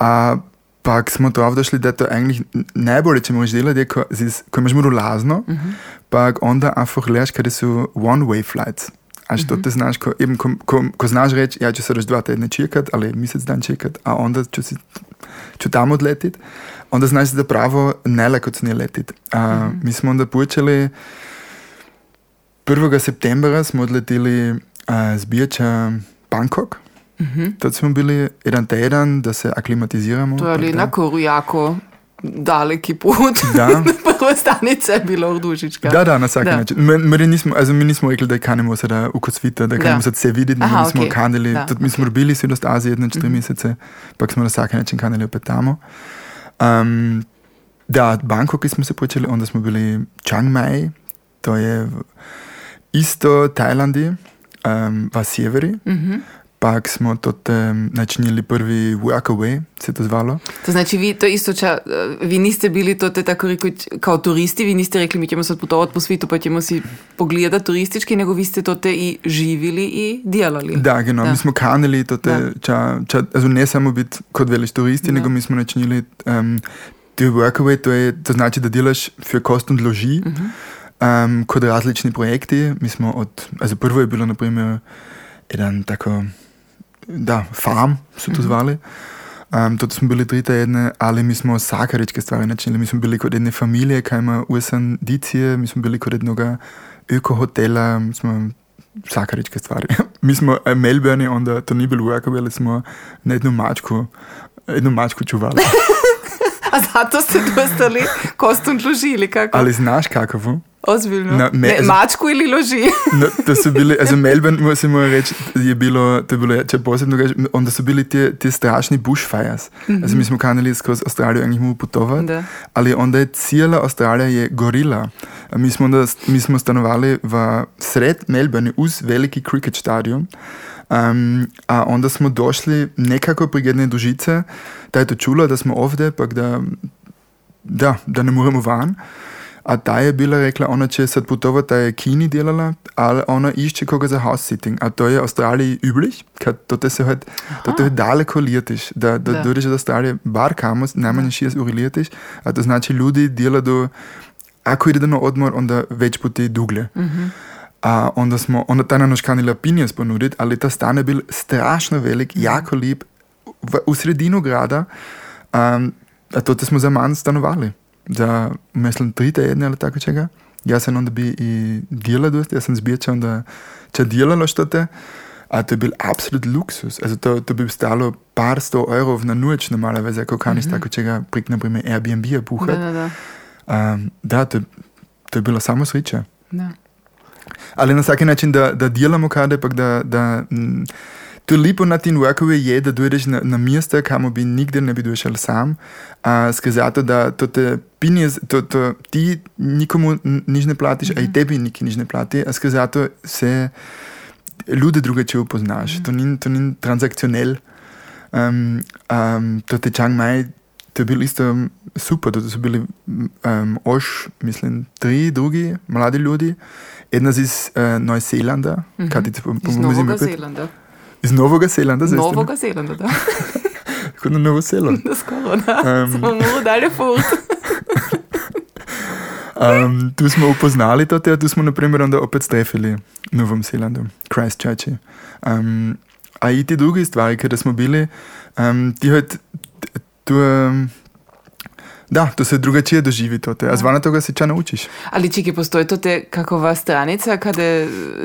A pak smo to avdošli, da to eigentlich najbolje, če možeš delati, je, ko, ko imaš moru lazno, uh -huh. pak onda einfach gledaš, kada su one-way flights. A što te znaš, ko, eben, ko, ko, ko znaš reći, ja ću se još dva tedne čekat, ali mjesec dan čekat, a onda ću, si, ću tamo odletit, onda znaš da pravo nelakocnije letit. A, mm -hmm. Mi smo onda počeli 1. septembra smo odletili a, z Bijača Bangkok. Mm -hmm. Tad smo bili jedan teden da se aklimatiziramo. To je ali koru jako daleki put. Da. [laughs] Prva stanica je bila Ordužička. Da, da, na vsak način. Mi nismo, also, mi nismo rekli, da kanemo se da ukosvita, da kanemo se vse videti, mi nismo okay. kanili. Da, Tudi mi smo okay. bili Srednost Azije jedne četiri mm -hmm. mesece, pa smo na vsak način kanili opet tamo. Um, da, Bangkok smo se počeli, onda smo bili Chiang Mai, to je isto Tajlandi, um, v sjeveri. Mm -hmm. Pak smo to načinili prvi Workaway, se to zvalo. To znači vi to isto, ča, vi niste bili to tako rekoč kao turisti, vi niste rekli mi ćemo sad putovati po svitu pa ćemo si pogledati turistički, nego vi ste to te i živili i djelali. Da, genau, da. mi smo kanili to te, ča, ča, also ne samo biti kod veliš turisti, da. nego mi smo načinili um, te Workaway, to, je, to znači da delaš für kost und loži, uh -huh. um, kod različni projekti. Mi smo od, also prvo je bilo, na primer, jedan tako da, farm so to mhm. zvali. Um, to smo bili tri tedne, ali mi smo vsakaričke stvari načinili. Mi smo bili kot jedne familije, kaj ima usan dicije, mi smo bili kot jednoga ökohotela, mi smo vsakaričke stvari. [laughs] mi smo v Melbourne, onda to ni bilo uvijek, ali smo na jednu mačku, jednu mačku čuvali. [laughs] A zato ste dostali kostum služili, kako? Ali znaš kakovu? Ozbiljno. Na, me, Ne, mačku ili loži. No, to su bili, also [laughs] Melbourne, se mora reći, je bilo, to je bilo, če posebno reći, onda su bili ti, ti strašni bushfires. Also mi smo kanali skroz Australiju eigentlich mu putovati, Da. ali onda je cijela Australija je gorila. Mi smo, onda, mi smo stanovali v sred Melbourne uz veliki cricket stadion. Um, a onda smo došli nekako pri jedne dužice, da je to čula, da smo ovdje, pa da, da, da ne moremo van. A ta je bila rekla, ona će sad putovati, da je Kini delala, ali ona išče koga za house sitting. A to je v Australiji üblich, kad te se halt, to te daleko letiš, da, da, Da. dođeš od Australije bar kamo, najmanje 6 uri letiš, a to znači ljudi dela do, ako ide na odmor, onda već puti dugle. Mhm. A onda smo, onda ta nam još kanila pinjes ponuditi, ali ta stan je bil strašno velik, jako lep, v, v sredinu grada, um, a to smo za manj stanovali. Za, mislim, tri tedne ali tako čega. Ja sam onda bi i djela dosta, ja sam zbirča onda če djelalo što te, a to je bil absolut luksus. Also to, to bi stalo par sto evrov na noč normalerweise, ako kaniš tako čega prek, na primer, Airbnb-a Da, buhati. da, da. Um, da, to, to je bilo samo sreća. da. Ali na vsaki način, da, da delamo kade, pa da, da m, to lepo na tem workovi je, da dojdeš na, na mesta, kamor bi nikdar ne bi došel sam, a skazato, da to te pinje, to, to ti nikomu nič ne platiš, a i tebi niki nič ne plati, a skazato se ljude drugače upoznaš. To ni, to ni transakcionel. Um, um, to te Chiang Mai, to je bilo isto super, to so bili um, oš, mislim, tri drugi mladi ljudi. Ena iz uh, Neuseelanda, Mhm. kaj ti po, po Iz Novega? Zelanda. Iz Novega Zelanda, zdaj Novega Zelanda, da. [laughs] kot na Novo Zeland. Da skoro, da. Um, Smo morali dalje furt. [laughs] Um, tu smo upoznali to, a tu smo naprimer onda opet strefili v Novom Zelandu, Christchurchi. Um, a i ti druge stvari, kada smo bili, um, ti halt, tu, um, da, to se drugačije doživi to, a zvana toga se ča naučiš. Ali čiki, postoji to te kakova stranica kada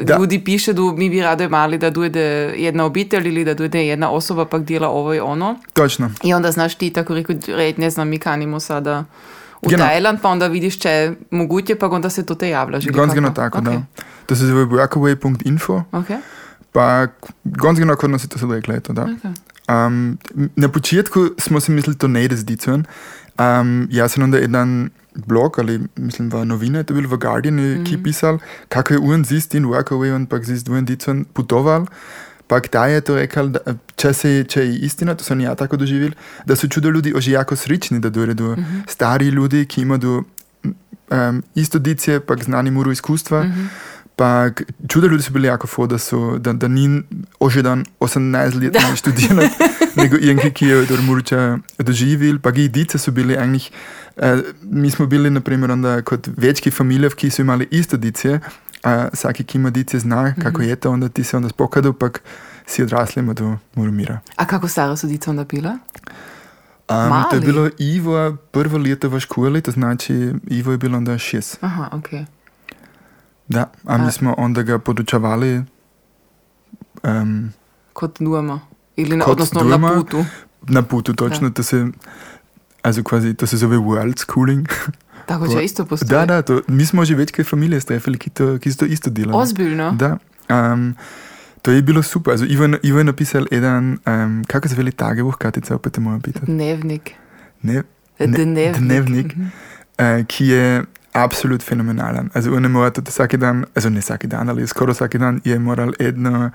Da. ljudi piše da mi bi rado imali da dojde jedna obitelj ili da dojde jedna osoba pak djela ovo i ono. Točno. I onda znaš ti tako reku, red, ne znam, mi kanimo sada u Genau. Tajland, pa onda vidiš če je moguće, pa onda se to te javljaš. kako? genau tako, Ok, da. To se zove workaway.info, Ok, pa ganz genau, kot nas je to sad rekla, eto, da. ok. Um, na početku smo si mislili, to ne ide zdi um, Jaz sem onda jedan blog, ali mislim v novine, to je bil v Guardian, mm. ki je pisal, kako je un zist in workaway on pak zist un dicon putoval. Pa ta je to rekel, da, če, se, če je istina, to sem ja tako doživel, da so čudo ljudi oži jako srečni, da dojedo mm -hmm. stari ljudi, ki imajo um, isto dice, pa znani muru izkustva. Mm -hmm. Pa čudo ljudi so bili jako fo, da, so, da, da ni ože dan 18 let ne študirati, nego irgendwie, ki je od Murča doživel, pa ki dice so bili eigentlich, uh, mi smo bili naprimer onda kot večki familijev, ki so imali isto dice, a vsaki, ki ima dice, zna, mm -hmm. kako je to, onda ti se onda spokadu, pa si odraslimo do Murmira. A kako stara su dica onda bila? Um, to je Mali? bilo Ivo prvo leto v školi, to znači Ivo je bilo onda šest. Aha, ok. Da, a mi smo onda ga podučavali um, Kod dujemo. Ili na, Kod odnosno dujema. na putu. na putu točno, to se, also quasi, to se zove world schooling. [laughs] Tako će isto postoji. Da, da, to, mi smo že večkrat familije strefili, ki, to, ki so to isto delali. Ozbiljno? Da. Um, to je bilo super. Also, je- Ivo je napisal eden, um, kako se veli Tagebuch, Katica, opet te moram pitati. Dnevnik. Ne, ne, Dnevnik. dnevnik Mhm. uh, ki je absolut fenomenalen. Also, on je moral tudi vsak dan, also ne vsak dan, ali skoraj vsak dan je moral edno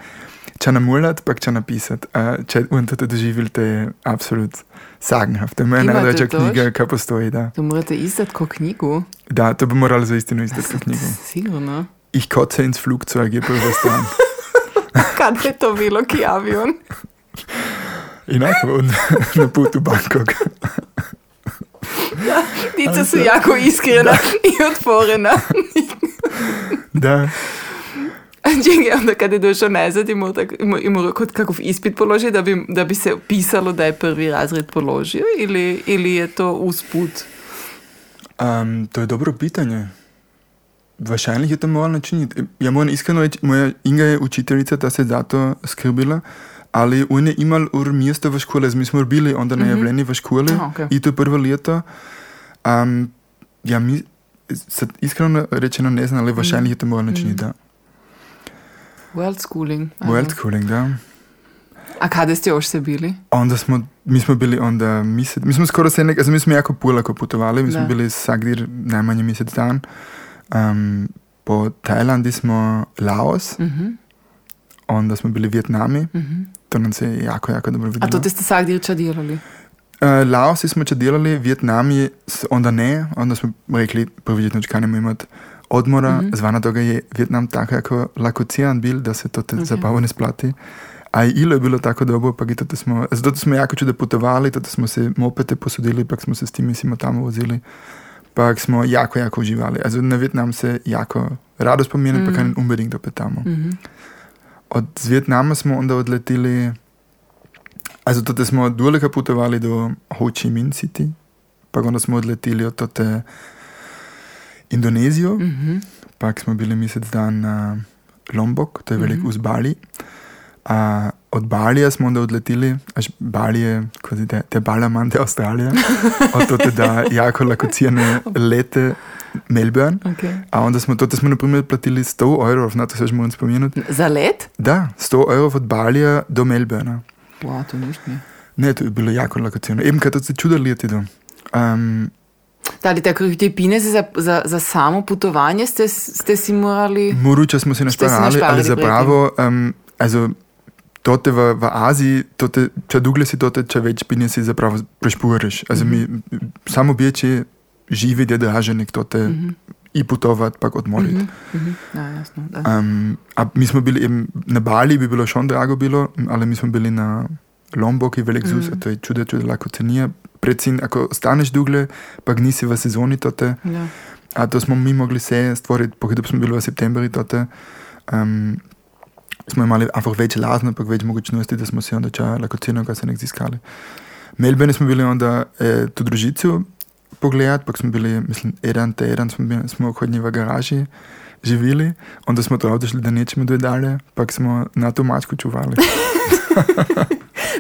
če namuljati, pa če napisati. Uh, če on to doživil, to je absolut sagenhaft. To je Imate najdražja knjiga, ki postoji. Da. To morate izdati ko knjigu. da, to bi morali za istino izdati to knjigo. [laughs] Sigurno. Ich kotze ins Flugzeug je prva stran. [laughs] Kad je to bilo ki avion? Enako na putu v Bangkok. [laughs] Dica su jako iskrena [laughs] i otvorena. Da, Čekaj, onda kad je došao nazad i mora, tako- i mora- kod kakov ispit položiti da bi, da bi se pisalo da je prvi razred položio ili, ili je to usput? um, to je dobro pitanje. Wahrscheinlich je to moral načiniti. Ja moram iskreno reči, moja Inga je učiteljica, ta se je za to skrbila, ali on je imal ur mjesto v škole, mi smo bili onda najavljeni v školi Aha, okej. i to prvo leto. Um, ja, mi, sad, iskreno rečeno ne znam, ali wahrscheinlich je to moralo načiniti, da. World schooling. aha. World schooling, da. A kada ste još se bili? Onda smo, mi smo bili onda mjesec, mi smo skoro se nek, also mi smo jako pulako putovali, mi smo Da. bili svakdir najmanje mjesec dan. Um, po Tajlandi smo Laos, Mhm. onda smo bili Vietnami, Mhm. To nam se jako, jako dobro vidjelo. A to te ste vsak dirča delali? Uh, Laosi smo če delali, Vietnami onda ne, onda smo rekli, prvič noč kanemo imati odmora, mm Mhm. -hmm. zvana toga je Vietnam tako jako lakocijan bil, da se to te Ok. okay. zabavo ne splati. A i ilo je bilo tako dobro, pa i toto smo, zato smo jako čudo putovali, toto smo se mopete posudili, pa smo se s tim mislimo tamo vozili, pa smo jako, jako uživali. Also na Vietnam se jako rado spominjam, mm. Mm. pa kan unbedingt opet tamo. Mhm. Od Vietnama smo onda odleteli, also tote smo duleka putovali do Ho Chi Minh City, pa onda smo odleteli od tote Indonezijo, mm. Mhm. pa smo bili mesec dan na Lombok, to je velik Mhm. uz Bali. A od Balija smo onda odleteli, až Bali je quasi der, der Ballermann der Australije, [laughs] od tote da jako lakocijane lete Melbourne. Okay. A onda smo, tote smo na primer platili 100 euro, na to se že moram spomenuti. Za let? Da, 100 euro od Balija do Melbourna. Wow, to ništa ne. To je bilo jako lakacijno. Eben kad se čudo leti do. Um, Da li tako te pineze za, za, za samo putovanje ste, ste si morali... Moruča smo si našparali, ali zapravo, um, also, tote v, v Aziji, tote, če dugle si tote, če več pinje si zapravo prešpuriš. Also, mi, samo bječe živi, da draže nek tote Mhm. i putovat, pak odmoriti. Mhm. Mhm. Ja, jasno, da. Um, a mi smo bili eben, na Bali bi bilo schon drago bilo, ali mi smo bili na Lomboki, velik zus, Mhm. a to je čudo, čudo lako cenija. Predvsem, ako staneš dugle, pa nisi v sezoni tote, Ja. a to smo mi mogli se stvoriti, pokud smo bili v septembri tote, um, smo imeli einfach več lazno, pa več mogućnosti, da smo si onda ča lako ceno, kaj se nek ziskali. Melbourne smo bili onda eh, tu družicu pogledat, pa smo bili, mislim, jedan teden smo, bili, smo hodnji v garaži živeli, onda smo to otišli, da nećemo doj dalje, pa smo na to mačku čuvali. [laughs]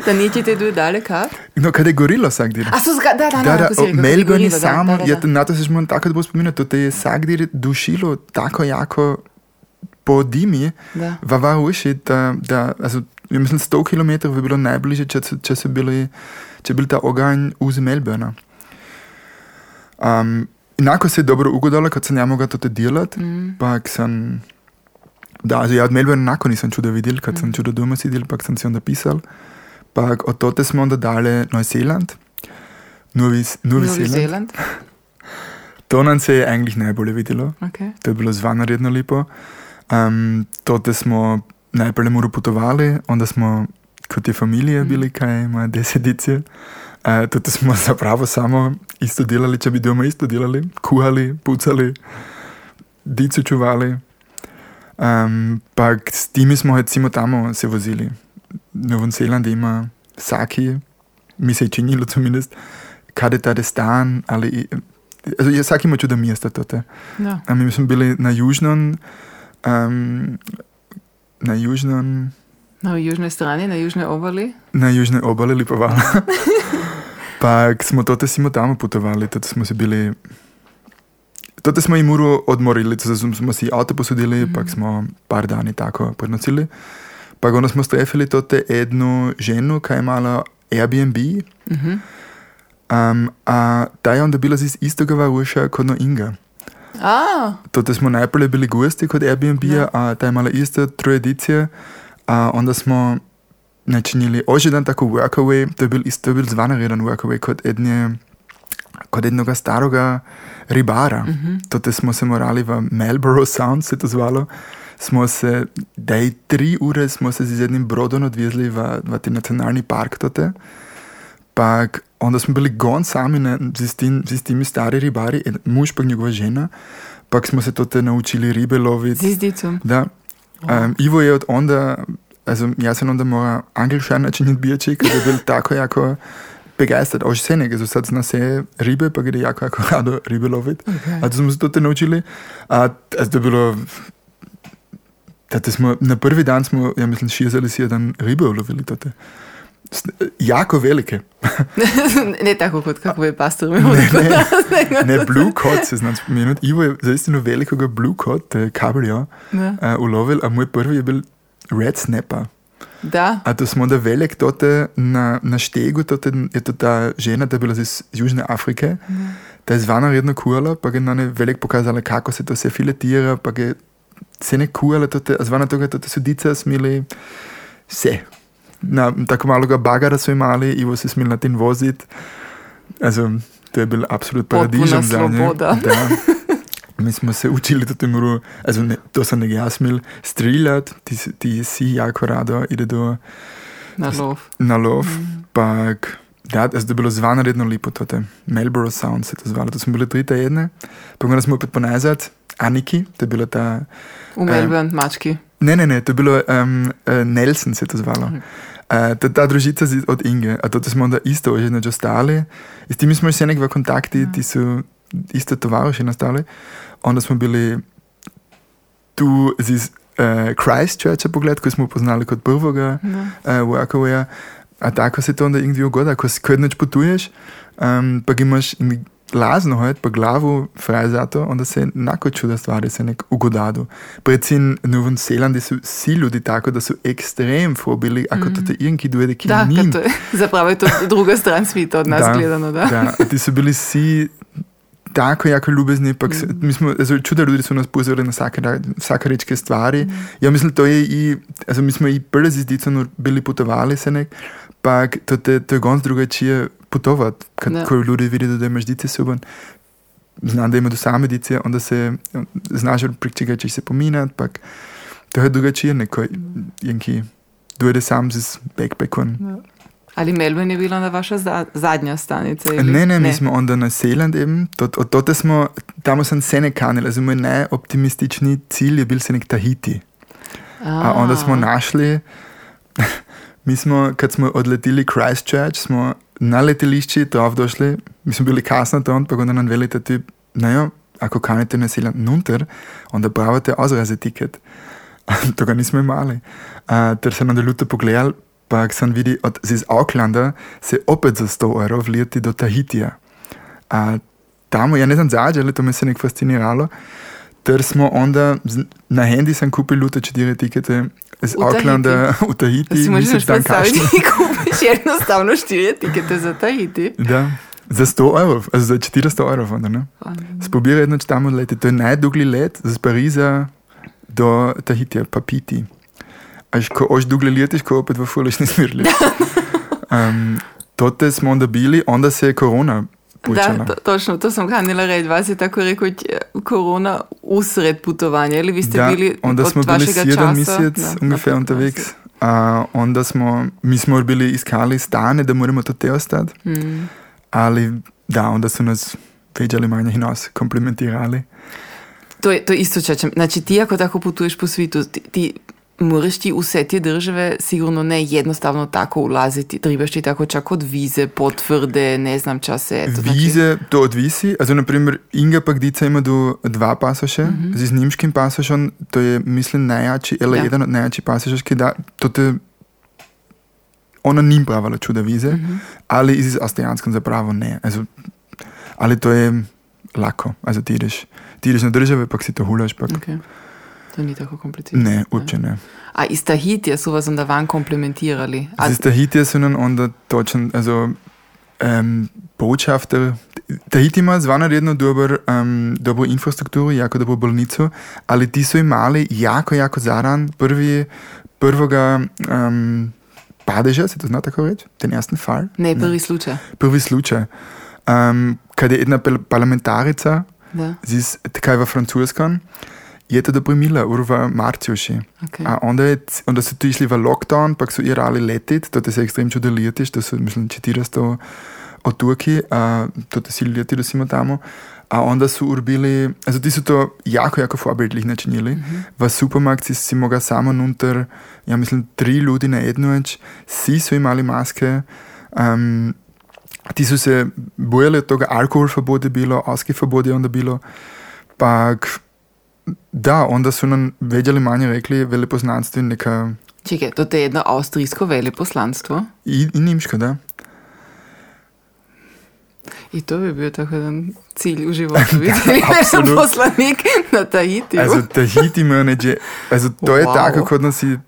Da nećete tu dalje kad? No, kada je gorilo vsak dir. A so zga... Da, da, Da, da, si o, rekel, Melbourne samo, da, da, ja, da. to, na to se žmoram tako dobro spominjati, to te je vsak dir dušilo tako jako po dimi, da. v Varuši, da, da also, ja mislim, 100 km bi bilo najbližje, če, so- če so bili, če bil ta oganj uz Melbourna. Um, enako se je dobro ugodalo, kad sem ja mogel to delati, Mm. pa sem, da, also, ja, od Melbourna enako nisem čudo videl, kad sem čudo doma sedel, pa sem si onda pisal. Pa od tote smo onda dali Neuseeland, Novi, Novi Novi Zeeland. Zeeland. [laughs] To nam se je eigentlich najbolje videlo. Okay. To je bilo zvanredno lepo. Um, tote smo najprej moro potovali, onda smo kot je familija Mhm. bili, kaj ima desetice. Uh, tote smo zapravo samo isto delali, če bi doma isto delali, kuhali, pucali, dico čuvali. Um, pa s timi smo recimo tamo se vozili. Novom Zeeland ima vsaki, mi se je činilo zumindest, kada ta stan, ali, also, ja, vsak ima čudo mesta tote. Ja. A mi smo bili na južnom, um, na južnom, Na južnoj strani, na južnoj obali. na južnoj obali Lipovala. [laughs] pa smo tote simo tamo putovali, tote smo se bili, tote smo jim uro odmorili, to smo, si avto posudili, mm. -hmm. pa smo par dani tako prednocili. Pa onda smo strefili tote jednu ženu, kaj je imala Airbnb, Mhm. um, a ta je onda bila iz istoga varuša kot no Inga. A, Toto smo najprej bili gosti kod Airbnb-a, Ja. a ta je imala iste tradicije, a onda smo načinili oži dan tako workaway, to je bil to je bil zvanareden workaway kod jedne, kod jednoga staroga ribara. mhm. Tote smo se morali v Marlborough Sound, se to zvalo, smo se, daj tri ure smo se z jednim brodom odvezli v, v ti nacionalni park tote. Pa onda smo bili gon sami ne, z, tim, z tými stari ribari, en muž pa njegova žena, pa smo se tote naučili ribe loviti. Z izdicom. Da. Um, Ivo je od onda, also ja sam onda mora angelschein načiniti bijači, kad je bil tako jako begeistert, auch senek, also sad zna se ribe, pa gre jako jako rado ribe loviti. Okay. A to smo se tote naučili. A, also to je bilo, da smo, na prvi dan smo, ja mislim, šest ali sedem ribe ulovili tote. S- jako velike. ne tako kot kako je pastor Ne, ne, ne, Blue Cod se znam spomenuti. Ivo je zaistino velikega Blue Cod, kabrija, Ne. uh, ulovil, a moj prvi je bil Red Snapper. Da, A to smo da velik tote na, na štegu, tote, je to ta žena, ta je bila iz Južne Afrike. Ta je zvana redno kuhala, pa je nam je velik pokazala, kako se to vse filetira, pa je se ne kuhala, tote, a zvana toga, tote sudice smeli vse. Na, tako malega bagara so imeli, Ivo se smel na tem voziti. Also, to je bil absolut Potpuna paradižem za nje. svoboda. Da. Mi smo se učili to temu, also ne, to sem ne jaz smel streljati, ti, ti si jako rado ide do na lov. na lov, pak da, also, to je bilo zvanredno lepo, to je Melbourne Sound se je to zvalo, to smo bili tri tedne, pa onda smo opet ponazad, Aniki, to je bila ta, V Melbourne, mački. ne, ne, ne, to je bilo um, uh, Nelson se je to zvalo. Uh, ta, ta družica od Inge, a to smo onda isto že neđe ostali, s timi smo još nekakva kontakti, ti su isto tovariši nastali, onda smo bili tu z uh, Christchurcha pogled, koji smo upoznali kod prvoga Da. uh, workawaya, a tako se to onda irgendwie ugoda, ko, ko jednać putuješ, um, pa imaš lazno hojt, pa glavu fraj za to, onda se nako čuda stvari se nek ugodadu. Predvsem v Novom Zelandu su vsi ljudi tako, da su ekstrem fobili, ako to te irgendwie dojede ki Da, njim. kad to je, [laughs] zapravo je to druga stran svita od nas Da, gledano, da. Da, ti su bili vsi tako jako ljubezni, pa mm. mi smo, also, čuda ljudi su nas pozvali na rečke stvari. Mm. Ja mislim, to je i, also, mi smo i prvi z Dicom bili putovali se nek, pa to, te, to je gonc drugačije putovat, kad, Da. ko ljudi vidi da imaš dice suban. Znam da ima do same dice, onda se, znaš prek čega ćeš se pominat, pa to je drugačije neko, jenki, dojde sam z backpackom. Ali Melbourne je bila na vaša za, zadnja stanica? Ili? Ne, ne, mi smo onda na Zeeland eben. Tot, od tote smo, tamo sam se ne kanil, also moj najoptimistični cilj je bil se nek Tahiti. A onda smo našli, [laughs] mi smo, kad smo odleteli Christchurch, smo na letelišči drav došli, mi smo bili kasno tam, pa onda nam velite typ, naja, ako kanite na Zeeland nunter, onda pravate ozraze tiket. [laughs] Toga nismo imali. Uh, ter sem na deluto pogledal, pa sem videl, od iz Aucklanda se opet za 100 evrov vlijeti do Tahitija. A tamo, ja ne znam zađe, ali to me se nek fasciniralo, ter smo onda, na hendi sam kupil lute četiri tikete iz U Aucklanda u [laughs] Tahiti, si možeš predstaviti, [laughs] kupiš jednostavno štiri tikete za Tahiti. Da, za 100 evrov, za 400 evrov onda, ne? Spobira jednoč tamo leti, to je najdugli let z Pariza do Tahitija, pa Piti. Až ko oš dugle letiš, ko opet v fulišni smirli. Um, tote smo onda bili, onda se je korona Da, počela. to, točno, to sam kanila reći. Vas je tako rekao korona usred putovanja. Ili vi ste da, bili onda od smo bili vašega časa? mesec Da, ungefähr na unterwegs. Uh, onda smo, mi smo bili iskali stane, da moramo to te ostati, Hmm. ali da, onda su nas veće ali manje i nas komplementirali. To je, to je isto čačem. Znači ti ako tako putuješ po svitu, ti, ti moraš ti u sve te države sigurno ne jednostavno tako ulaziti. Trebaš ti tako čak od vize, potvrde, ne znam čase. Znači- Vize, to odvisi. Also, naprimer, Inga Pagdica ima do dva pasoše, Mhm. z nemškim pasošem, to je, mislim, najjači, ali Ja. jedan od najjačih pasošev, ki da, to te, ona ni pravala čuda vize, Mhm. ali iz Austrijanskom zapravo ne. Also, ali to je lako, also ti ideš, ti ideš na države, pa si to hulaš, pa Okay. To ni tako komplicirano. ne, uopće ne. A iz Tahitija su vas onda van komplementirali. A, Z Tahiti su nam onda točen, also um, Botschafter, Tahiti ima zvanredno dober, um, dobro infrastrukturu, jako dobro bolnico, ali ti su imali jako, jako zaran prvi, prvoga um, padeža, se to zna tako reći, ten ersten Fall? ne, prvi slučaj. Prvi slučaj. Um, kad je pel- parlamentarica, Da, sie ist, kaj v francuskom, je to doprimila, ur v marcu še. okay. A onda, je, onda su tu išli v lockdown, pa su irali letit, to se ekstrem čudo letiš, to su, mislim, 400 od Turki, a to si si ima tamo. A onda su urbili, also ti su to jako, jako vorbildlich načinili. V supermarkt si mogla samo nunter, ja mislim, tri ljudi na jednu več, vsi su imali maske, um, ti su se bojali od toga, alkoholverbot je bilo, oskiverbot je onda bilo, pak da, onda su nam veđali manje rekli velepoznanstvi neka Čekaj, to je jedno avstrijsko veleposlanstvo. I, i Nemško, da. I to bi bio tako jedan cilj u životu, [laughs] vidjeli apsolutno. poslanik na Tahitiju. Also Tahiti Manager, also to je Wow. tako kod nas i,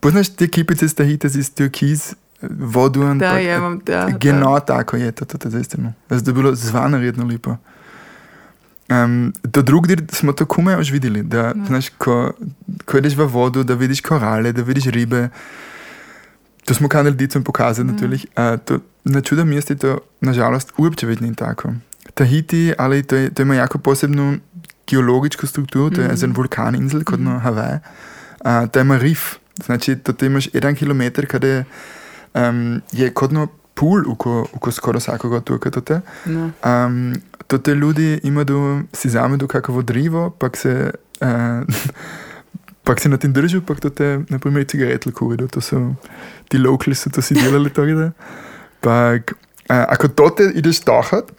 poznaš te kipice iz Tahita iz Türkiz, vodu da, ja imam, da. Genau tako je to, to, to je zaistino. Also to je bilo zvanredno lepo. Um, do drugdir smo to komaj už videli, da znaš, ko, ko ideš v vodu, da vidiš korale, da vidiš ribe. To smo kanali dicom pokazati, natürlich. Uh, to, na čudom mjestu je to, nažalost, uopće već nije tako. Tahiti, ali to, je, to ima jako posebnu geologičku strukturu, to je mm. en vulkaninsel kod na Hawaii. Uh, to ima rif, znači to imaš jedan kilometer kada um, je kodno pool uko, uko skoro svakoga turka to te. No. Um, to te ljudi imaju si zamedu kakavo drivo, pak se [laughs] uh, se na tim držu, pak to te, na primjer, cigaretle kurido, to su, ti locals su to si delali toga. Pak, uh, ako to te ideš tohat,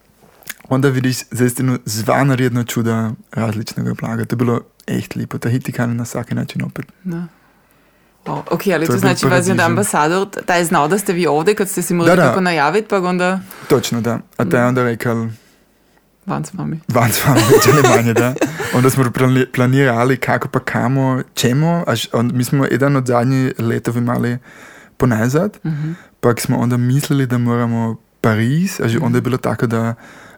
onda vidiš zaistinu zvanredno čuda različnega blaga. To je bilo echt lijepo. Tahiti kan na svaki način opet. Da. O, ok, ali To to, znači vas je paradižem. ambasador, taj je znao da ste vi ovdje kad ste si morali Da, da. tako najaviti, pa onda Točno, da. A taj je onda rekao, van s vami. van s vama već ali manje, da. Onda smo plani- planirali kako pa kamo, čemu, až on, mi smo jedan od zadnjih letov imali ponazad, Mhm. pak smo onda mislili da moramo Pariz, až onda je bilo tako da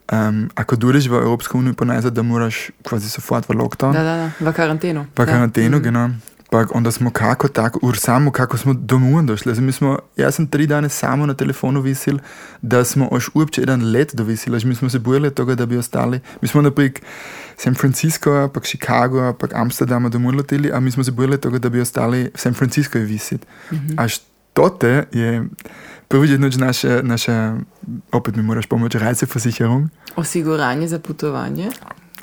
um, ako dođeš v Evropsku uniju ponazad, da moraš kvazi sofort v lockdown. Da, da, da, v karantenu. Pa da. karantenu, Mhm. genau. Pa onda smo kako tako, ur samo kako smo domov došli. Mi smo, ja sam tri dane samo na telefonu visil, da smo još uopće jedan let dovisili. Also, mi smo se bojili toga da bi ostali. Mi smo naprik San Francisco, pak Chicago, pak Amsterdama domov leteli, a mi smo se bojili toga da bi ostali v San Francisco visit. Mhm. A štote je prvič jednoč naša, naša, opet mi moraš pomoći, Reiseversicherung, Osiguranje za putovanje.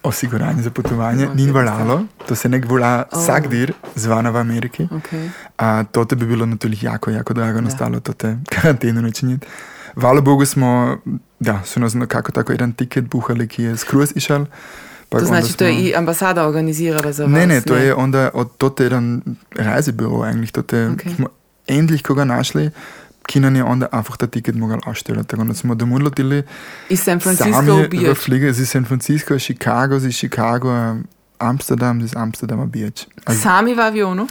Osiguranje za potovanje, No, ni to je valjalo, to se nek vola Oh. vsak dir, zvana v Ameriki. Okay. A to te bi bilo natürlich jako, jako drago Da. nastalo, to te [laughs] karantenu načiniti. Hvala Bogu smo, da, su nas nekako tako jedan tiket buhali, ki je skroz išel. Pa To znači, to je i ambasada organizirala za vas. Ne, ne, to je onda od tote jedan reisebüro eigentlich, tote Okay. smo endlich koga našli, ki nam je onda einfach ta tiket mogel ausstellen. Tako da smo domov leteli Iz San Francisco sami v ubijać. fliege iz San Francisco, Chicago, iz Chicago, Amsterdam, iz Amsterdama bijač. Also, Sami v avionu?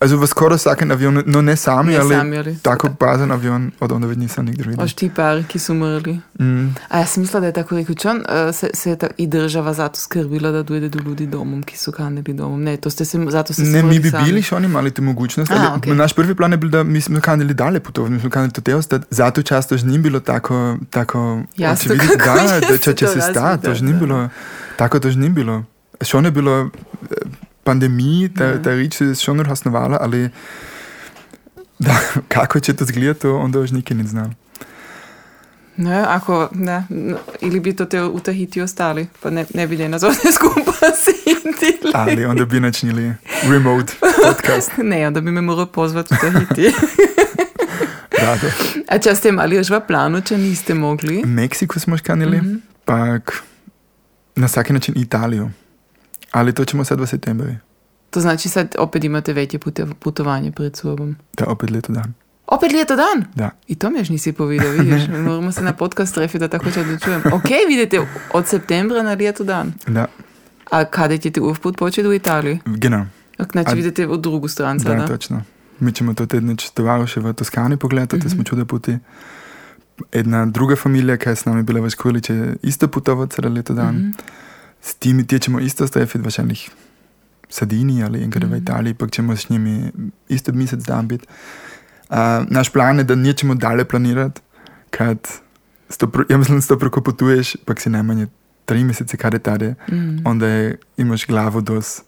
Also v skoraj vsakem avionu, no ne sami, Ne ali sami, ali? tako bazen avion, od onda već nisam nigdje vidio. Oš ti par, ki su umrli. Mm. A ja sam mislila da je tako rekel, čon, se, se je ta, i država zato skrbila da dojde do ljudi domom, ki su kanili domom. Ne, to ste se, zato ste se Ne, mi bi sami. bili še oni imali tu ali okej. naš prvi plan je bil, da mi smo kanili dalje putovati, mi smo kanili to ostati, zato často že ni bilo tako, tako Jasno, kako da, da če, če se sta, to že ni bilo, tako to že ni bilo. Schon je bilo [laughs] pandemiji, ta, Ja. ta rič se je schon raznovala, ali da, [laughs] kako će to zgledati, to onda još nikaj ne znam. Ne, ako, ne, ili bi to te u Tahiti ostali, pa ne, ne bi ne nas ovdje skupa sintili. Ali onda bi načinili remote podcast. [laughs] Ne, onda bi me moral pozvati u Tahiti. Rado. [laughs] A če ste imeli još v planu, če niste mogli? Meksiko smo škanili, Mhm. pak na vsaki način Italijo. Ali to ćemo sad v septembru. To znači sad opet imate veće pute- putovanje pred sobom. Da, opet leto dan. Opet leto dan? Da. I to mi još nisi povedal, vidiš. Moramo se na podcast trefiti, da tako če odločujem. Ok, vidite, od septembra na leto dan. Da, A kada ćete uvput početi u Italiji? genau. Ok, Znači A- vidite u drugu stran Da, sada. točno. Mi ćemo to tednič tovaruše v Toskani pogledati, mm -hmm. smo čude puti. Jedna druga familija, ki je s nami bila v školi, će isto putovati sada leto dan. Mhm. S timi ti ćemo isto wahrscheinlich v Sardini ali enkrat v Mhm. Italiji, pa ćemo s njimi isto mesec dan biti. Uh, naš plan je, da nećemo dalje planirati, kad sto, pro- ja mislim, sto preko potuješ, pa si najmanje tri mesece kada tade, Mhm. onda je, imaš glavo dos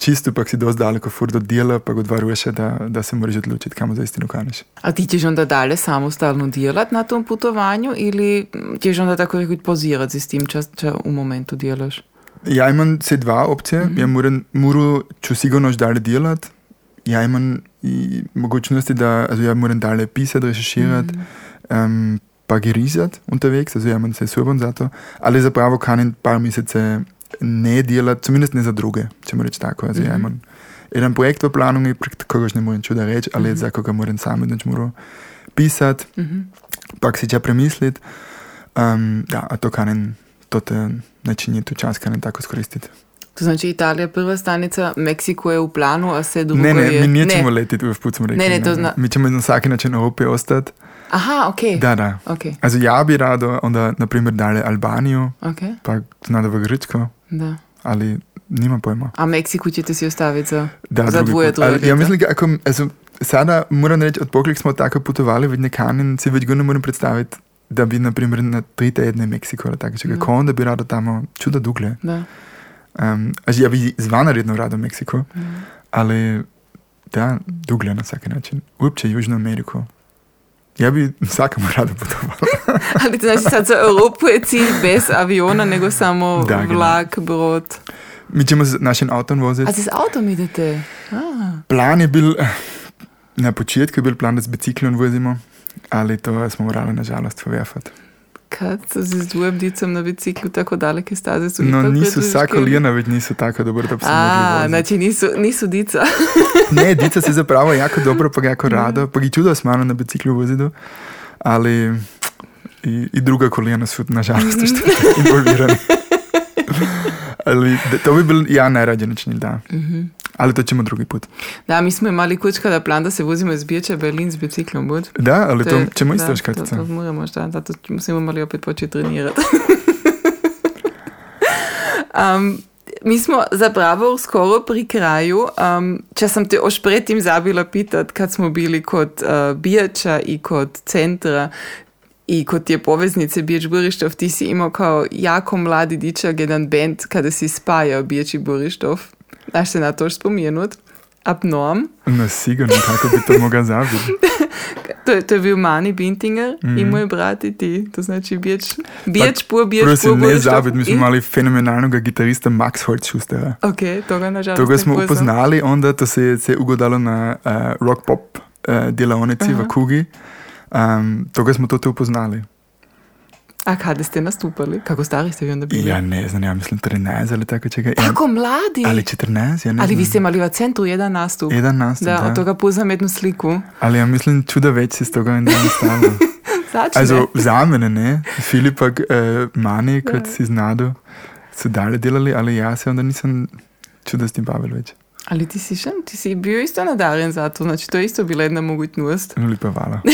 čisto, pa si dosti daleko fur do dela, pa go dva ruše, da, da se moraš odločiti, kamo za istino kaneš. A ti ćeš onda dalje samostalno djelat na tom putovanju ili ćeš onda tako reći pozirati s tim čas, ča u momentu djelaš? Ja imam se dva opcije, mm. -hmm. ja moram, moram ću sigurno dalje delat, ja imam i mogućnosti da, also ja moram dalje pisati, recherchirati, Mhm. um, pa gerisat unterwegs, also ja imam se surban za to, ali zapravo kanim par mesece ne delat, zumindest ne za druge, ćemo reći tako, also ja Mhm. imam jedan projekt v planung je, prek kogož ne morem čuda reči, ali za koga moram sam jednać moral pisati, pak si ča premisliti. Um, da, a to kanen, to te načinje tu čas kanen tako skoristiti. To znači Italija prva stanica, Meksiko je v planu, a se drugo Ne, ne, je... mi nećemo letiti u put smo rekli. Ne, ne, to zna- Mi ćemo na svaki način Evropi ostati. Aha, ok. Da, da. Ok, Also ja bi rado onda, na primjer, dale Albaniju, ok, pa znada v Grčko, da. ali nima pojma. A Meksiku ćete si ostaviti za, Da, za dvoje, leta? Ja mislim, ako, also, sada moram reći, od poklik smo tako putovali, već nekanin si već ne moram predstaviti, da bi, na primjer, na tri tedne Meksiko ali tako čega. Da. Ko onda bi rado tamo čuda dugle. Da. Um, ja bi zvanredno rado Meksiko, Mhm. ali da, dugle na svaki način. Uopće Južnu Ameriku. Ja bi svakamo rado putovao. Ali to znači sad za Europu je cilj bez aviona, nego samo Da, genau. vlak, brod. Mi ćemo s našim autom voziti. A ti s autom idete? A, Plan je bil, na početku je bil plan, da s biciklom vozimo, ali to smo morali nažalost poverjati. Kad so si z dvojem dicem na biciklu tako daleke staze so No, niso pretežke. vsa kolena, več niso tako dobro, da bi se A, mogli voziti. znači nisu, nisu dica. [laughs] Ne, dica se zapravo jako [laughs] dobro, pa jako rado, pa gi čudo smo na biciklu voziti, ali i, i druga kolena su nažalost [laughs] što involvirani. Ali da- to bi bil ja najrađe način, da. Ali to ćemo drugi put. Da, mi smo imali kučka da plan da se vozimo iz Bijeća Berlin s biciklom, bud. Da, ali to ćemo isto da, još to, to moramo šta, zato musimo mali opet početi trenirati. [laughs] um, mi smo zapravo skoro pri kraju. Um, če sem te oš predtem zabila pitati, kad smo bili kod uh, Bijača i kod centra i kod tije poveznice Bijeć Burištov, ti si imao kao jako mladi dičak jedan band kada si spajao Bijeć i Burištov. Daš se na to spomenut? Abnorm. No, sigurno, kako bi to mogao zabiti. [laughs] To je, to je bil Mani Bintinger mm. i moj brat i ti. To znači Bijeć, Bijeć pur, Bijeć pur, Prosim, ne zabiti, mi smo imali fenomenalnog gitarista Max Holzschustera. Ok, toga nažalost Toga ne smo poznam. upoznali, onda to se je se ugodalo na uh, rock pop uh, delavnici v Kugi. Um, toga smo to te upoznali. A kada ste nastupali? Kako stari ste vi onda bili? Ja ne znam, ja mislim 13 ali tako čega. Ja, Tako mladi? ali 14, ja ne Ali znam. vi ste imali v centru jedan nastup? Jedan nastup, da, da. od toga poznam jednu sliku. Ali ja mislim čuda već se s toga onda nastalo. [laughs] Začne. Also za mene ne, Filipak uh, Mani, kot si znado, su dalje delali, ali ja se onda nisam čuda s tim bavil već. Ali ti si šem, ti si bio isto nadaren za to, znači to je isto bila jedna mogućnost. No, lepa vala. [laughs]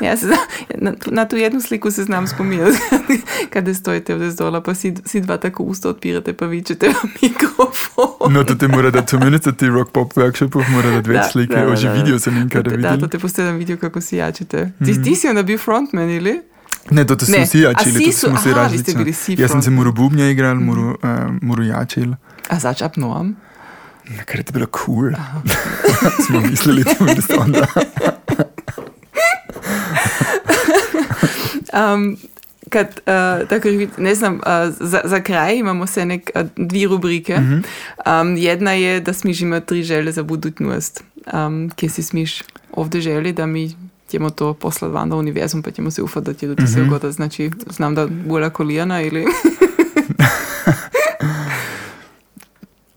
Ja se na, na tu jednu sliku se znam spominjati, [laughs] kada stojite ovdje zdola, pa si, si dva tako usta otpirate, pa vičete v mikrofon. No, to te mora dati, zumindest ti rock pop workshopov mora dati več slike, da, da, oži da. video sem in kada Da, to te postavljam video kako si jačete. Ti, ti si onda bio frontman ili? Ne, to smo si a jačili, to smo si si Jaz sem se moral bubnja igral, moral, uh, moral jačil. A zač Ja, Ker je to bilo cool. [laughs] smo mislili, da bi to onda. [laughs] Um, kad, uh, tako, ne znam, uh, za, za kraj imamo se nek, uh, dvi rubrike. Mhm. Um, jedna je, da smiš imati tri želje za budućnost. Um, kje si smiš ovdje želi, da mi ćemo to poslati van na univerzum, pa ćemo se ufati da će do ti se Mhm. ugoda. Znači, znam da bola kolijana ili... [laughs]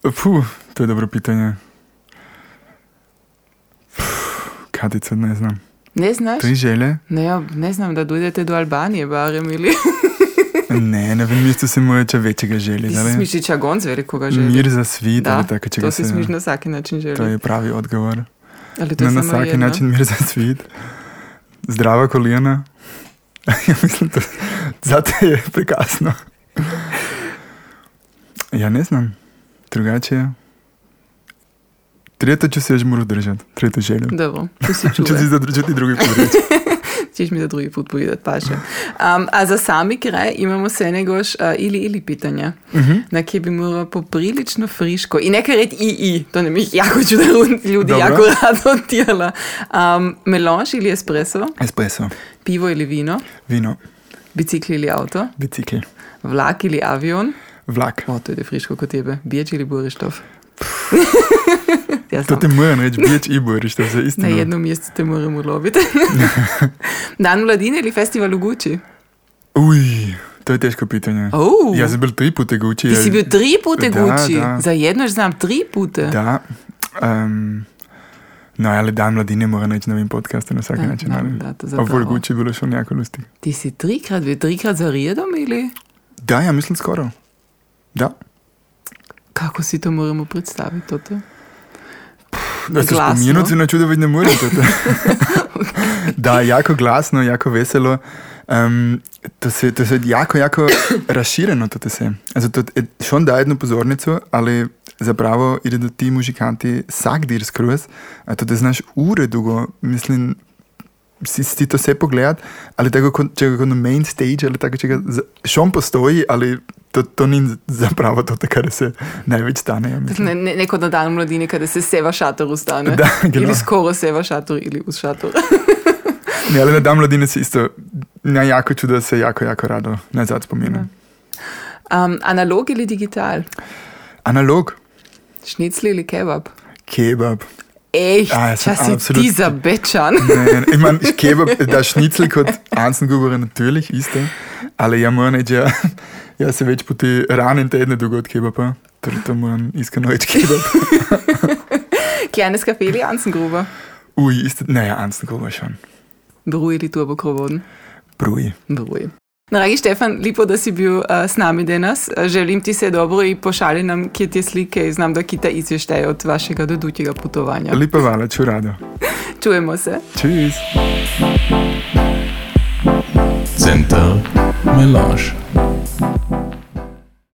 Puh, to je dobro pitanje. Katica, ne znam. Ne znaš? Tri želje? Ne, ja, ne znam, da dojdete do Albanije barem ili... [laughs] Ne, na prvem mestu se morače večjega želje. Ti si ali? smiš ići agon z velikoga želje. Mir za svit da, ali tako čega to si smiš na vsaki način želiti. To je pravi odgovor. Ali to Ne je na jedno. način mir za svit. Zdrava kolijena. [laughs] ja mislim, da zato je [laughs] prekasno. ja ne znam. Drugačije. Tretjo ću se još morat [laughs] držati. Tretju želju. Dobro, tu si Ću čuvaj. si zadržati drugi put. Ćeš [laughs] mi za drugi put povedati, paše. Um, a za sami kraj imamo se negoš uh, ili ili pitanja, Mhm. na kje bi moralo poprilično friško i nekaj reći i i, to ne mi jako ću da ljudi Dobro. jako rado tijela. Um, melange ili espresso, Espresso. pivo ili vino, Vino. bicikl ili auto, Bicikl. vlak ili avion, Vlak. o, to je friško kod tebe, biječ ili burištov. [laughs] ja To ti moram reći, biječ i boriš, to je za istinu. Na jednom mjestu te moramo loviti. [laughs] Dan mladine ili festival u Guči? Uj, To je teško pitanje. Oh. Ja sam bil tri puta Gucci. Ti si bil tri pute da. Za jedno još znam tri pute. Da. Um, no, ali dan mladine mora naći novim podcastu na svaki Da, način. da, ali- da, to A zapravo. vol Gucci je bilo še jako lustig. Ti si trikrat bil, trikrat za redom ili? Da, ja mislim skoro. Da. Kako si to moramo predstaviti? Toto? Da se Glasno. spominjati na čudovit ne morete. [laughs] [laughs] da, jako glasno, jako veselo. Um, to, se, to se jako, jako [coughs] razšireno to se. Also, to je schon da jednu pozornicu, ali zapravo do ti muzikanti vsak dir skroz. To da znaš ure dugo, mislim, si, si to vse pogledat, ali tako če ga na main stage, ali tako, če ga za- schon postoji, ali to, to ni zapravo to, kar se največ stane. Ja. Ne, ne, neko na dan mladine kada se seva šator ustane. Da, [laughs] genau. Ili skoro seva šator ili uz šator. [laughs] Ne, ali na dan mladine se isto, ja, jako čudo se jako, jako rado nazad spominam. Um, analog ili digital? Analog, Šnicli ili kebab? kebab. Echt, Ah, ja, si absolut. za bečan. Nein, ich meine, [laughs] Kebab, der Schnitzel kot Ansenguber natürlich isto, ali ja reči, ja, ja se več poti ranen tedne od kebaba, torej to moram iskreno reči kebab. Kleines Café ili Ansengruber? Uj, isto, ne, ja, Ansenguber schon. Bruj ili Turbokrovoden? Bruj. Bruj. Dragi Štefan, lepo, da si bil uh, s nami danes. Uh, Želim ti vse dobro in pošalji nam, kje ti slike. Znam, da kita izveštejo od vašega dodutjega potovanja. Lepa vala, ču rado. [laughs] Čujemo se. Tschüss. Center Melange.